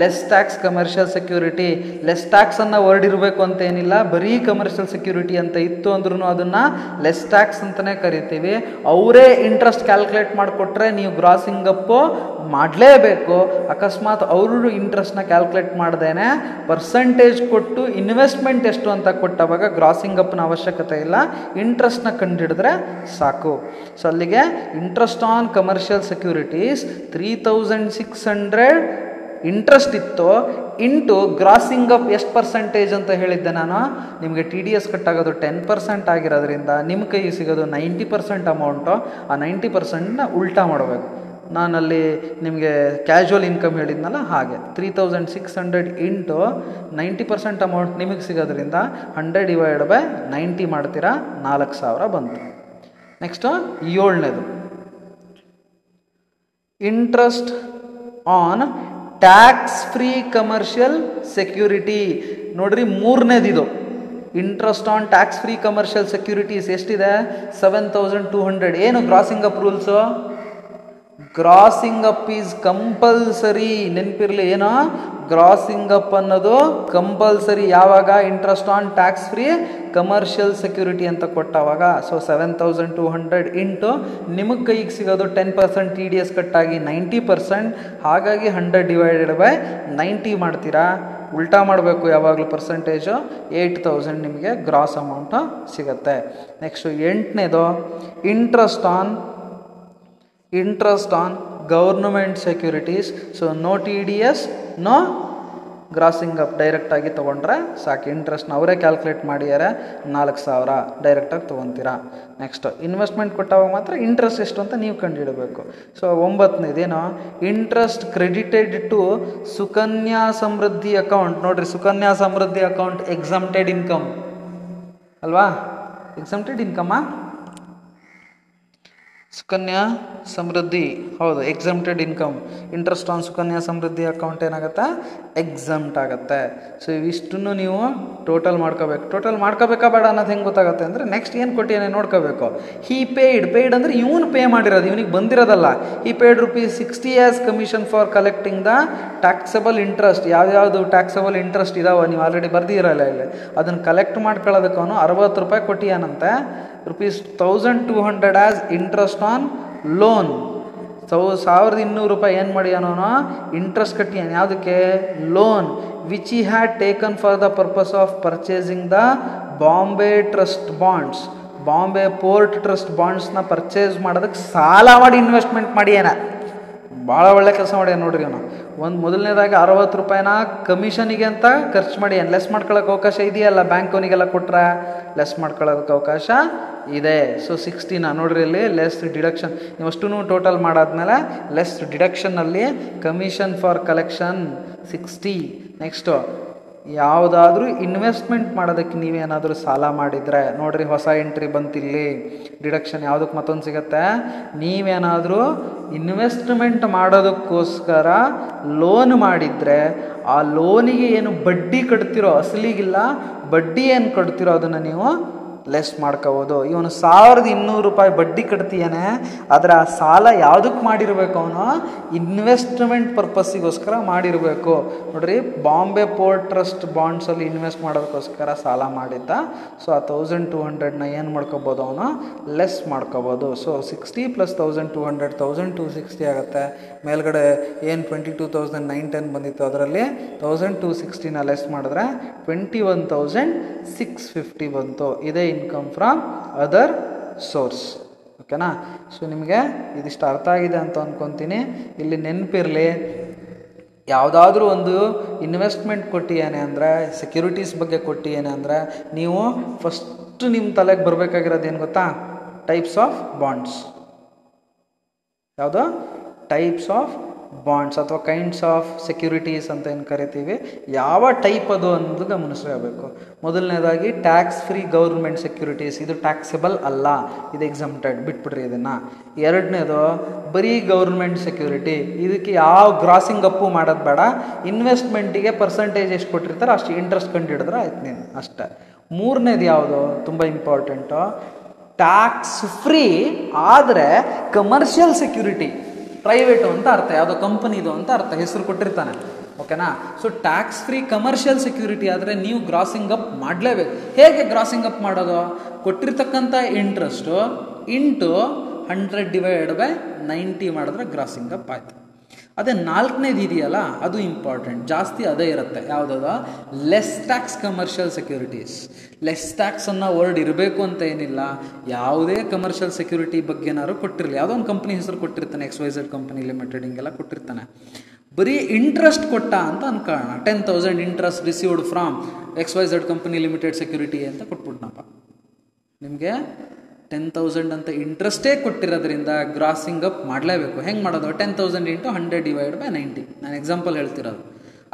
less tax commercial security less tax ಅನ್ನೋ ವರ್ಡ್ ಇರಬೇಕು ಅಂತ ಏನಿಲ್ಲ, ಬರೀ ಕಮರ್ಷಿಯಲ್ ಸೆಕ್ಯೂರಿಟಿ ಅಂತ ಇತ್ತು ಅಂದ್ರೂ ಅದನ್ನು ಲೆಸ್ ಟ್ಯಾಕ್ಸ್ ಅಂತಲೇ ಕರಿತೀವಿ. ಅವರೇ ಇಂಟ್ರೆಸ್ಟ್ ಕ್ಯಾಲ್ಕುಲೇಟ್ ಮಾಡಿಕೊಟ್ರೆ ನೀವು ಗ್ರಾಸಿಂಗ್ ಅಪ್ಪು ಮಾಡಲೇಬೇಕು. ಅಕಸ್ಮಾತ್ ಅವರು ಇಂಟ್ರೆಸ್ಟ್ನ ಕ್ಯಾಲ್ಕುಲೇಟ್ ಮಾಡ್ದೇನೆ ಪರ್ಸೆಂಟೇಜ್ ಕೊಟ್ಟು ಇನ್ವೆಸ್ಟ್ಮೆಂಟ್ ಎಷ್ಟು ಅಂತ ಕೊಟ್ಟವಾಗ ಗ್ರಾಸಿಂಗ್ ಅಪ್ನ ಅವಶ್ಯಕತೆ ಇಲ್ಲ. ಇಂಟ್ರೆಸ್ಟ್ನ ಕಂಡುಹಿಡಿದ್ರೆ ಸಾಕು. ಸೊ ಅಲ್ಲಿಗೆ interest on commercial securities three thousand six hundred interest ಇತ್ತು. ಇಂಟು ಗ್ರಾಸಿಂಗ್ ಅಪ್ ಎಷ್ಟು ಪರ್ಸೆಂಟೇಜ್ ಅಂತ ಹೇಳಿದ್ದೆ ನಾನು. ನಿಮಗೆ ಟಿ ಡಿ ಎಸ್ ಕಟ್ಟಾಗೋದು ಟೆನ್ ಪರ್ಸೆಂಟ್ ಆಗಿರೋದ್ರಿಂದ ನಿಮ್ಮ ಕೈಗೆ ಸಿಗೋದು ನೈಂಟಿ ಪರ್ಸೆಂಟ್ ಅಮೌಂಟು ಆ ನೈಂಟಿ ಪರ್ಸೆಂಟ್ನ ಉಲ್ಟಾ ಮಾಡಬೇಕು. ನಾನಲ್ಲಿ ನಿಮಗೆ ಕ್ಯಾಶುವಲ್ ಇನ್ಕಮ್ ಹೇಳಿದ್ನಲ್ಲ ಹಾಗೆ. Three thousand six hundred into ninety percent amount ನಿಮಗೆ ಸಿಗೋದ್ರಿಂದ ಹಂಡ್ರೆಡ್ ಡಿವೈಡ್ ಬೈ ನೈಂಟಿ ಮಾಡ್ತೀರಾ, ನಾಲ್ಕು ಸಾವಿರ ಬಂತು. Next ಏಳನೇದು. Interest on tax free commercial security ನೋಡ್ರಿ ಇದು interest on tax free commercial securities ಎಷ್ಟಿದೆ? ಸೆವೆನ್ ತೌಸಂಡ್ ಟೂ ಹಂಡ್ರೆಡ್ ಏನು crossing up grossing up is compulsory ನೆನಪಿರಲಿ ಏನೋ? ಗ್ರಾಸಿಂಗ್ ಅಪ್ ಅನ್ನೋದು ಕಂಪಲ್ಸರಿ ಯಾವಾಗ? Interest on tax free commercial security ಅಂತ ಕೊಟ್ಟವಾಗ. So seven thousand two hundred into ನಿಮಗೆ ಕೈಗೆ ಸಿಗೋದು ten percent T D S ಕಟ್ಟಾಗಿ ನೈಂಟಿ ಪರ್ಸೆಂಟ್ ಹಾಗಾಗಿ ಹಂಡ್ರೆಡ್ ಡಿವೈಡೆಡ್ ಬೈ ನೈಂಟಿ ಮಾಡ್ತೀರಾ? ಉಲ್ಟಾ ಮಾಡಬೇಕು ಯಾವಾಗಲೂ ಪರ್ಸೆಂಟೇಜು ಏಯ್ಟ್ ತೌಸಂಡ್ ನಿಮಗೆ ಗ್ರಾಸ್ ಅಮೌಂಟು ಸಿಗುತ್ತೆ. Next ಎಂಟನೇದು interest on interest on government securities so no T D S no grossing up ಡೈರೆಕ್ಟಾಗಿ ತೊಗೊಂಡ್ರೆ ಸಾಕು. ಇಂಟ್ರೆಸ್ಟ್ನ ಅವರೇ ಕ್ಯಾಲ್ಕುಲೇಟ್ ಮಾಡಿದ್ದಾರೆ ನಾಲ್ಕು ಸಾವಿರ ಡೈರೆಕ್ಟಾಗಿ ತೊಗೊತೀರಾ. ನೆಕ್ಸ್ಟ್ ಇನ್ವೆಸ್ಟ್ಮೆಂಟ್ ಕೊಟ್ಟಾಗ ಮಾತ್ರ ಇಂಟ್ರೆಸ್ಟ್ ಎಷ್ಟು ಅಂತ ನೀವು ಕಂಡುಹಿಡಬೇಕು. So ಒಂಬತ್ತನೇದೇನು? Interest credited to Sukanya Samriddhi account ನೋಡ್ರಿ, Sukanya Samriddhi account exempted income ಅಲ್ವಾ? ಎಕ್ಸಮ್ಟೆಡ್ ಇನ್ಕಮಾ ಸುಕನ್ಯಾ ಸಮೃದ್ಧಿ, ಹೌದು exempted income interest on Sukanya Samriddhi account ಏನಾಗುತ್ತೆ? ಎಕ್ಸಮ್ಟ್ ಆಗುತ್ತೆ. ಸೊ ಇವಿಷ್ಟನ್ನು ನೀವು ಟೋಟಲ್ ಮಾಡ್ಕೋಬೇಕು. ಟೋಟಲ್ ಮಾಡ್ಕೋಬೇಕಾ ಬೇಡ ಅನ್ನೋದು ಹೆಂಗೆ ಗೊತ್ತಾಗುತ್ತೆ ಅಂದರೆ ನೆಕ್ಸ್ಟ್ ಏನು ಕೊಟ್ಟಿಯೇ ನೋಡ್ಕೋಬೇಕು. ಹಿ ಪೇಯ್ಡ್ ಪೇಯ್ಡ್ ಅಂದರೆ ಇವನು ಪೇ ಮಾಡಿರೋದು, ಇವನಿಗೆ ಬಂದಿರೋದಲ್ಲ. ಈ paid rupees sixty as commission for collecting the taxable interest ಯಾವ್ಯಾವುದು ಟ್ಯಾಕ್ಸಬಲ್ ಇಂಟ್ರೆಸ್ಟ್ ಇದಾವೆ, ನೀವು ಆಲ್ರೆಡಿ ಬರ್ದಿರಲ್ಲ ಇಲ್ಲಿ. ಅದನ್ನು ಕಲೆಕ್ಟ್ ಮಾಡ್ಕೊಳ್ಳೋದಕ್ಕವನು ಅರವತ್ತು ರೂಪಾಯಿ ಕೊಟ್ಟಿಯಾನಂತೆ? Rupees thousand two hundred as interest on loan so ಸಾವಿರದ ಇನ್ನೂರು ರೂಪಾಯಿ ಏನು ಮಾಡ್ಯಾನವನು ಇಂಟ್ರೆಸ್ಟ್ ಕಟ್ಟಿಯಾನ ಯಾವುದಕ್ಕೆ? Loan which I had taken for the purpose of purchasing the Bombay trust bonds Bombay port trust ಬಾಂಡ್ಸ್ನ purchase ಮಾಡೋದಕ್ಕೆ ಸಾಲ ಮಾಡಿ ಇನ್ವೆಸ್ಟ್ಮೆಂಟ್ ಮಾಡ್ಯಾನ ಭಾಳ ಒಳ್ಳೆ ಕೆಲಸ ಮಾಡ್ಯಾನ ನೋಡ್ರಿ ಅವನು. ಒಂದು ಮೊದಲನೇದಾಗಿ ಅರವತ್ತು ರೂಪಾಯಿನ ಕಮಿಷನಿಗೆ ಅಂತ ಖರ್ಚು ಮಾಡಿ ಏನು? ಲೆಸ್ ಮಾಡ್ಕೊಳ್ಳೋಕೆ ಅವಕಾಶ ಇದೆಯಲ್ಲ? ಬ್ಯಾಂಕ್ ಅವನಿಗೆಲ್ಲ ಕೊಟ್ರೆ ಲೆಸ್ ಮಾಡ್ಕೊಳ್ಳೋದಕ್ಕೆ ಅವಕಾಶ ಇದೆ. ಸೊ ಸಿಕ್ಸ್ಟೀನ ನೋಡ್ರಿ ಇಲ್ಲಿ ಲೆಸ್ ಡಿಡಕ್ಷನ್ ನೀವು ಅಷ್ಟು ಟೋಟಲ್ ಮಾಡಾದ್ಮೇಲೆ less ಡಿಡಕ್ಷನ್ನಲ್ಲಿ commission for collection sixty next ಯಾವುದಾದ್ರೂ ಇನ್ವೆಸ್ಟ್ಮೆಂಟ್ ಮಾಡೋದಕ್ಕೆ ನೀವೇನಾದರೂ ಸಾಲ ಮಾಡಿದರೆ, ನೋಡ್ರಿ ಹೊಸ ಎಂಟ್ರಿ ಬಂತಿಲ್ಲಿ ಡಿಡಕ್ಷನ್ ಯಾವುದಕ್ಕೆ ಮತ್ತೊಂದು ಸಿಗತ್ತೆ? ನೀವೇನಾದರೂ ಇನ್ವೆಸ್ಟ್ಮೆಂಟ್ ಮಾಡೋದಕ್ಕೋಸ್ಕರ ಲೋನ್ ಮಾಡಿದರೆ, ಆ ಲೋನಿಗೆ ಏನು ಬಡ್ಡಿ ಕಟ್ತಿರೋ, ಅಸಲಿಗಿಲ್ಲ ಬಡ್ಡಿ ಏನು ಕಟ್ತಿರೋ ಅದನ್ನು ನೀವು ಲೆಸ್ ಮಾಡ್ಕೋಬೋದು. ಇವನು ಸಾವಿರದ ಇನ್ನೂರು ರೂಪಾಯಿ ಬಡ್ಡಿ ಕಟ್ತೀಯಾನೆ, ಆದರೆ ಆ ಸಾಲ ಯಾವುದಕ್ಕೆ ಮಾಡಿರಬೇಕು ಅವನು? ಇನ್ವೆಸ್ಟ್ಮೆಂಟ್ ಪರ್ಪಸ್ಸಿಗೋಸ್ಕರ ಮಾಡಿರಬೇಕು. ನೋಡ್ರಿ, ಬಾಂಬೆ ಪೋರ್ಟ್ ಟ್ರಸ್ಟ್ ಬಾಂಡ್ಸಲ್ಲಿ ಇನ್ವೆಸ್ಟ್ ಮಾಡೋದಕ್ಕೋಸ್ಕರ ಸಾಲ ಮಾಡಿದ್ದ. ಸೊ ಆ ತೌಸಂಡ್ ಟೂ ಹಂಡ್ರೆಡ್ನ ಏನು ಮಾಡ್ಕೋಬೋದು ಅವನು? ಲೆಸ್ ಮಾಡ್ಕೋಬೋದು. So sixty plus thousand two hundred thousand two sixty ಆಗುತ್ತೆ. ಮೇಲ್ಗಡೆ ಏನು twenty two thousand nine ten ಬಂದಿತ್ತು ಅದರಲ್ಲಿ ತೌಸಂಡ್ ಟೂ ಸಿಕ್ಸ್ಟಿನ ಲೆಸ್ ಮಾಡಿದ್ರೆ twenty one thousand six fifty ಬಂತು. ಇದೇ ಇನ್ಕಮ್ ಫ್ರಮ್ ಅದರ್ ಸೋರ್ಸ್ ಓಕೆನಾ ಸೊ ನಿಮಗೆ ಇದಿಷ್ಟು ಅರ್ಥ ಆಗಿದೆ ಅಂತ ಅಂದ್ಕೊತೀನಿ ಇಲ್ಲಿ ನೆನಪಿರಲಿ, ಯಾವುದಾದ್ರೂ ಒಂದು ಇನ್ವೆಸ್ಟ್ಮೆಂಟ್ ಕೊಟ್ಟಿಯೇನೆ ಅಂದರೆ ಸೆಕ್ಯೂರಿಟೀಸ್ ಬಗ್ಗೆ ಕೊಟ್ಟಿಯೇನೆ ಅಂದರೆ, ನೀವು ಫಸ್ಟ್ ನಿಮ್ಮ ತಲೆಗೆ ಬರಬೇಕಾಗಿರೋದು ಏನು ಗೊತ್ತಾ? ಟೈಪ್ಸ್ ಆಫ್ ಬಾಂಡ್ಸ್ ಯಾವುದು? ಟೈಪ್ಸ್ ಆಫ್ ಬಾಂಡ್ಸ್ ಅಥವಾ ಕೈಂಡ್ಸ್ ಆಫ್ ಸೆಕ್ಯೂರಿಟೀಸ್ ಅಂತ ಏನು ಕರಿತೀವಿ, ಯಾವ ಟೈಪ್ ಅದು ಅನ್ನೋದು ಗಮನಿಸಬೇಕು ಮೊದಲನೇದಾಗಿ ಟ್ಯಾಕ್ಸ್ ಫ್ರೀ ಗೌರ್ಮೆಂಟ್ ಸೆಕ್ಯೂರಿಟೀಸ್ ಇದು ಟ್ಯಾಕ್ಸೆಬಲ್ ಅಲ್ಲ, ಇದು ಎಕ್ಸಮ್ಟೆಡ್ ಬಿಟ್ಬಿಡ್ರಿ ಇದನ್ನು. ಎರಡನೇದು, ಬರೀ ಗೌರ್ಮೆಂಟ್ ಸೆಕ್ಯೂರಿಟಿ ಇದಕ್ಕೆ ಯಾವ ಗ್ರಾಸಿಂಗ್ ಅಪ್ಪು ಮಾಡೋದು ಬೇಡ ಇನ್ವೆಸ್ಟ್ಮೆಂಟಿಗೆ ಪರ್ಸೆಂಟೇಜ್ ಎಷ್ಟು ಕೊಟ್ಟಿರ್ತಾರೆ ಅಷ್ಟು ಇಂಟ್ರೆಸ್ಟ್ ಕಂಡು ಹಿಡಿದ್ರೆ ಆಯ್ತು ನೀನು, ಅಷ್ಟೇ. ಮೂರನೇದು ಯಾವುದು? ತುಂಬ ಇಂಪಾರ್ಟೆಂಟು ಟ್ಯಾಕ್ಸ್ ಫ್ರೀ ಆದರೆ ಕಮರ್ಷಿಯಲ್ ಸೆಕ್ಯೂರಿಟಿ ಪ್ರೈವೇಟು ಅಂತ ಅರ್ಥ, ಯಾವುದೋ ಕಂಪನಿದು ಅಂತ ಅರ್ಥ, ಹೆಸರು ಕೊಟ್ಟಿರ್ತಾನೆ ಓಕೆನಾ so tax free commercial security ಆದರೆ ನೀವು ಗ್ರಾಸಿಂಗ್ ಅಪ್ ಮಾಡಲೇಬೇಕು. ಹೇಗೆ ಗ್ರಾಸಿಂಗ್ ಅಪ್ ಮಾಡೋದು? ಕೊಟ್ಟಿರ್ತಕ್ಕಂಥ interest into hundred divide by ninety ಮಾಡಿದ್ರೆ ಗ್ರಾಸಿಂಗ್ ಅಪ್ ಆಯ್ತು. ಅದೇ ನಾಲ್ಕನೇದು ಇದೆಯಲ್ಲ ಅದು ಇಂಪಾರ್ಟೆಂಟ್ ಜಾಸ್ತಿ ಅದೇ ಇರುತ್ತೆ. ಯಾವುದದ? Less tax commercial securities less tax ಅನ್ನೋ ವರ್ಡ್ ಇರಬೇಕು ಅಂತ ಏನಿಲ್ಲ. ಯಾವುದೇ ಕಮರ್ಷಿಯಲ್ ಸೆಕ್ಯೂರಿಟಿ ಬಗ್ಗೆನಾದ್ರು ಕೊಟ್ಟಿರಲಿ. ಯಾವುದೋ ಒಂದು ಕಂಪ್ನಿ ಹೆಸರು ಕೊಟ್ಟಿರ್ತಾನೆ X Y Z company limited ಹಿಂಗೆಲ್ಲ ಕೊಟ್ಟಿರ್ತಾನೆ. ಬರೀ ಇಂಟ್ರೆಸ್ಟ್ ಕೊಟ್ಟ ಅಂತ ಅನ್ಕೊಳ್ಳೋಣ. Ten thousand interest received from X Y Z company limited security ಅಂತ ಕೊಟ್ಬಿಟ್ನಪ್ಪ. ನಿಮಗೆ ಟೆನ್ ತೌಸಂಡ್ ಅಂತ ಇಂಟ್ರೆಸ್ಟೇ ಕೊಟ್ಟಿರೋದ್ರಿಂದ ಗ್ರಾಸಿಂಗ್ ಅಪ್ ಮಾಡಲೇಬೇಕು. ಹೆಂಗೆ ಮಾಡೋದು? Ten thousand into hundred divide by ninety ನಾನು ಎಕ್ಸಾಂಪಲ್ ಹೇಳ್ತಿರೋದು.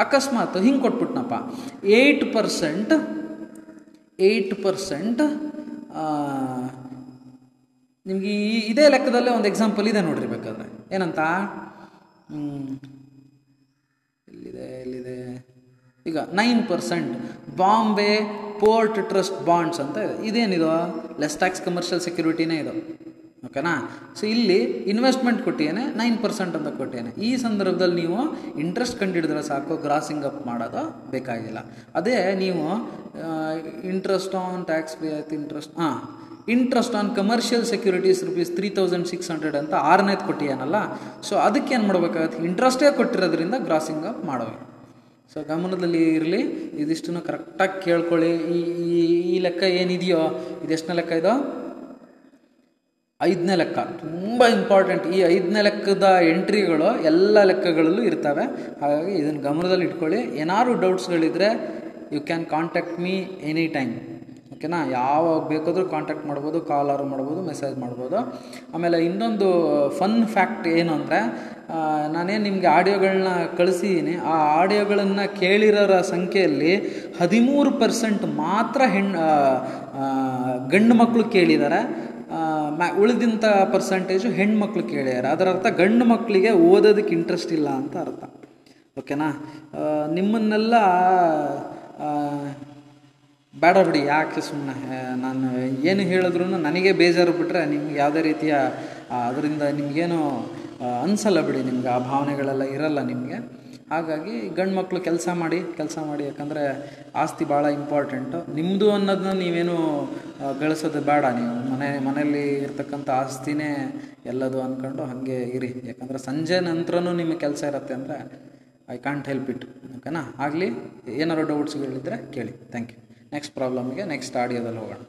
ಅಕಸ್ಮಾತ್ ಹಿಂಗೆ ಕೊಟ್ಬಿಟ್ನಪ್ಪ. ಏಯ್ಟ್ ಪರ್ಸೆಂಟ್ ಏಯ್ಟ್ ಪರ್ಸೆಂಟ್ ನಿಮಗೆ ಈ, ಇದೇ ಲೆಕ್ಕದಲ್ಲೇ ಒಂದು ಎಕ್ಸಾಂಪಲ್ ಇದೆ ನೋಡಿರಿ ಬೇಕಾದ್ರೆ. ಏನಂತ. ಎಲ್ಲಿದೆ ಎಲ್ಲಿದೆ? ಈಗ nine percent Bombay port trust bonds ಅಂತ ಇದೆ. ಇದೇನಿದು? ಲೆಸ್ ಟ್ಯಾಕ್ಸ್ ಕಮರ್ಷಿಯಲ್ ಸೆಕ್ಯೂರಿಟಿನೇ ಇದು. ಓಕೆನಾ ಸೊ ಇಲ್ಲಿ ಇನ್ವೆಸ್ಟ್ಮೆಂಟ್ ಕೊಟ್ಟಿಯೇನೆ ನೈನ್ ಪರ್ಸೆಂಟ್ ಅಂತ ಕೊಟ್ಟಿಯೇನೆ. ಈ ಸಂದರ್ಭದಲ್ಲಿ ನೀವು ಇಂಟ್ರೆಸ್ಟ್ ಕಂಡಿಡಿದ್ರೆ ಸಾಕು ಗ್ರಾಸಿಂಗ್ ಅಪ್ ಮಾಡೋದು ಬೇಕಾಗಿಲ್ಲ. ಅದೇ ನೀವು ಇಂಟ್ರೆಸ್ಟ್ ಆನ್ ಟ್ಯಾಕ್ಸ್ ಪೇ ಆಯ್ತು ಇಂಟ್ರೆಸ್ಟ್ ಹಾಂ interest on commercial securities rupees three thousand six hundred ಅಂತ ಆರನೇದು ಕೊಟ್ಟಿಯಾನಲ್ಲ? ಸೊ ಅದಕ್ಕೆ ಏನು ಮಾಡ್ಬೇಕಾಗತ್ತೆ? ಇಂಟ್ರೆಸ್ಟೇ ಕೊಟ್ಟಿರೋದ್ರಿಂದ ಗ್ರಾಸಿಂಗ್ ಅಪ್ ಮಾಡಬೇಕು ಸೊ ಗಮನದಲ್ಲಿ ಇರಲಿ, ಇದಿಷ್ಟನ್ನು ಕರೆಕ್ಟಾಗಿ ಕೇಳ್ಕೊಳ್ಳಿ. ಈ ಈ ಈ ಲೆಕ್ಕ ಏನಿದೆಯೋ, ಇದೆಷ್ಟನೇ ಲೆಕ್ಕ ಇದೋ? ಐದನೇ ಲೆಕ್ಕ. ತುಂಬ ಇಂಪಾರ್ಟೆಂಟ್ ಈ ಐದನೇ ಲೆಕ್ಕದ ಎಂಟ್ರಿಗಳು ಎಲ್ಲ ಲೆಕ್ಕಗಳಲ್ಲೂ ಇರ್ತವೆ. ಹಾಗಾಗಿ ಇದನ್ನು ಗಮನದಲ್ಲಿ ಇಟ್ಕೊಳ್ಳಿ. ಏನಾದ್ರು ಡೌಟ್ಸ್ಗಳಿದ್ರೆ you can contact me any time ಓಕೆನಾ ಯಾವಾಗ ಬೇಕಾದರೂ ಕಾಂಟ್ಯಾಕ್ಟ್ ಮಾಡ್ಬೋದು ಕಾಲಾರು ಮಾಡ್ಬೋದು ಮೆಸೇಜ್ ಮಾಡ್ಬೋದು. ಆಮೇಲೆ ಇನ್ನೊಂದು ಫನ್ ಫ್ಯಾಕ್ಟ್ ಏನು ಅಂದರೆ ನಾನೇನು ನಿಮಗೆ ಆಡಿಯೋಗಳನ್ನ ಕಳಿಸಿದ್ದೀನಿ ಆ ಆಡಿಯೋಗಳನ್ನು ಕೇಳಿರೋರ ಸಂಖ್ಯೆಯಲ್ಲಿ ಹದಿಮೂರು ಪರ್ಸೆಂಟ್ ಮಾತ್ರ ಹೆಣ್ಣು ಗಂಡು ಮಕ್ಕಳು ಕೇಳಿದ್ದಾರೆ. ಮ್ಯಾ ಉಳಿದಿಂಥ ಪರ್ಸೆಂಟೇಜು ಹೆಣ್ಮಕ್ಳು ಕೇಳ್ಯಾರ. ಅದರ ಅರ್ಥ ಗಂಡು ಮಕ್ಕಳಿಗೆ ಓದೋದಕ್ಕೆ ಇಂಟ್ರೆಸ್ಟ್ ಇಲ್ಲ ಅಂತ ಅರ್ಥ. ಓಕೆನಾ ನಿಮ್ಮನ್ನೆಲ್ಲ ಬೇಡ ಬಿಡಿ, ಯಾಕೆ ಸುಮ್ಮನೆ ನಾನು ಏನು ಹೇಳಿದ್ರು ನನಗೆ ಬೇಜಾರು ಬಿಟ್ಟರೆ ನಿಮ್ಗೆ ಯಾವುದೇ ರೀತಿಯ ಅದರಿಂದ ನಿಮಗೇನು ಅನಿಸಲ್ಲ ಬಿಡಿ, ನಿಮ್ಗೆ ಆ ಭಾವನೆಗಳೆಲ್ಲ ಇರಲ್ಲ ನಿಮಗೆ. ಹಾಗಾಗಿ ಗಂಡು ಮಕ್ಕಳು ಕೆಲಸ ಮಾಡಿ ಕೆಲಸ ಮಾಡಿ ಯಾಕಂದರೆ ಆಸ್ತಿ ಭಾಳ ಇಂಪಾರ್ಟೆಂಟು ನಿಮ್ಮದು ಅನ್ನೋದನ್ನ ನೀವೇನು ಗಳಿಸೋದು ಬೇಡ ನೀವು. ಮನೆ, ಮನೆಯಲ್ಲಿ ಇರ್ತಕ್ಕಂಥ ಆಸ್ತಿನೇ ಎಲ್ಲದು ಅಂದ್ಕೊಂಡು ಹಾಗೆ ಇರಿ. ಯಾಕಂದರೆ ಸಂಜೆ ನಂತರನೂ ನಿಮಗೆ ಕೆಲಸ ಇರುತ್ತೆ ಅಂದರೆ ಐ ಕಾಂಟ್ ಹೆಲ್ಪ್ ಇಟ್ ಓಕೆನಾ? ಆಗಲಿ, ಏನಾದ್ರು ಡೌಟ್ಸ್ಗಳಿದ್ದರೆ ಕೇಳಿ. ಥ್ಯಾಂಕ್ ಯು ನೆಕ್ಸ್ಟ್ ಪ್ರಾಬ್ಲಮ್ಗೆ ನೆಕ್ಸ್ಟ್ ಆಡಿಯೋದಲ್ಲಿ ಹೋಗೋಣ.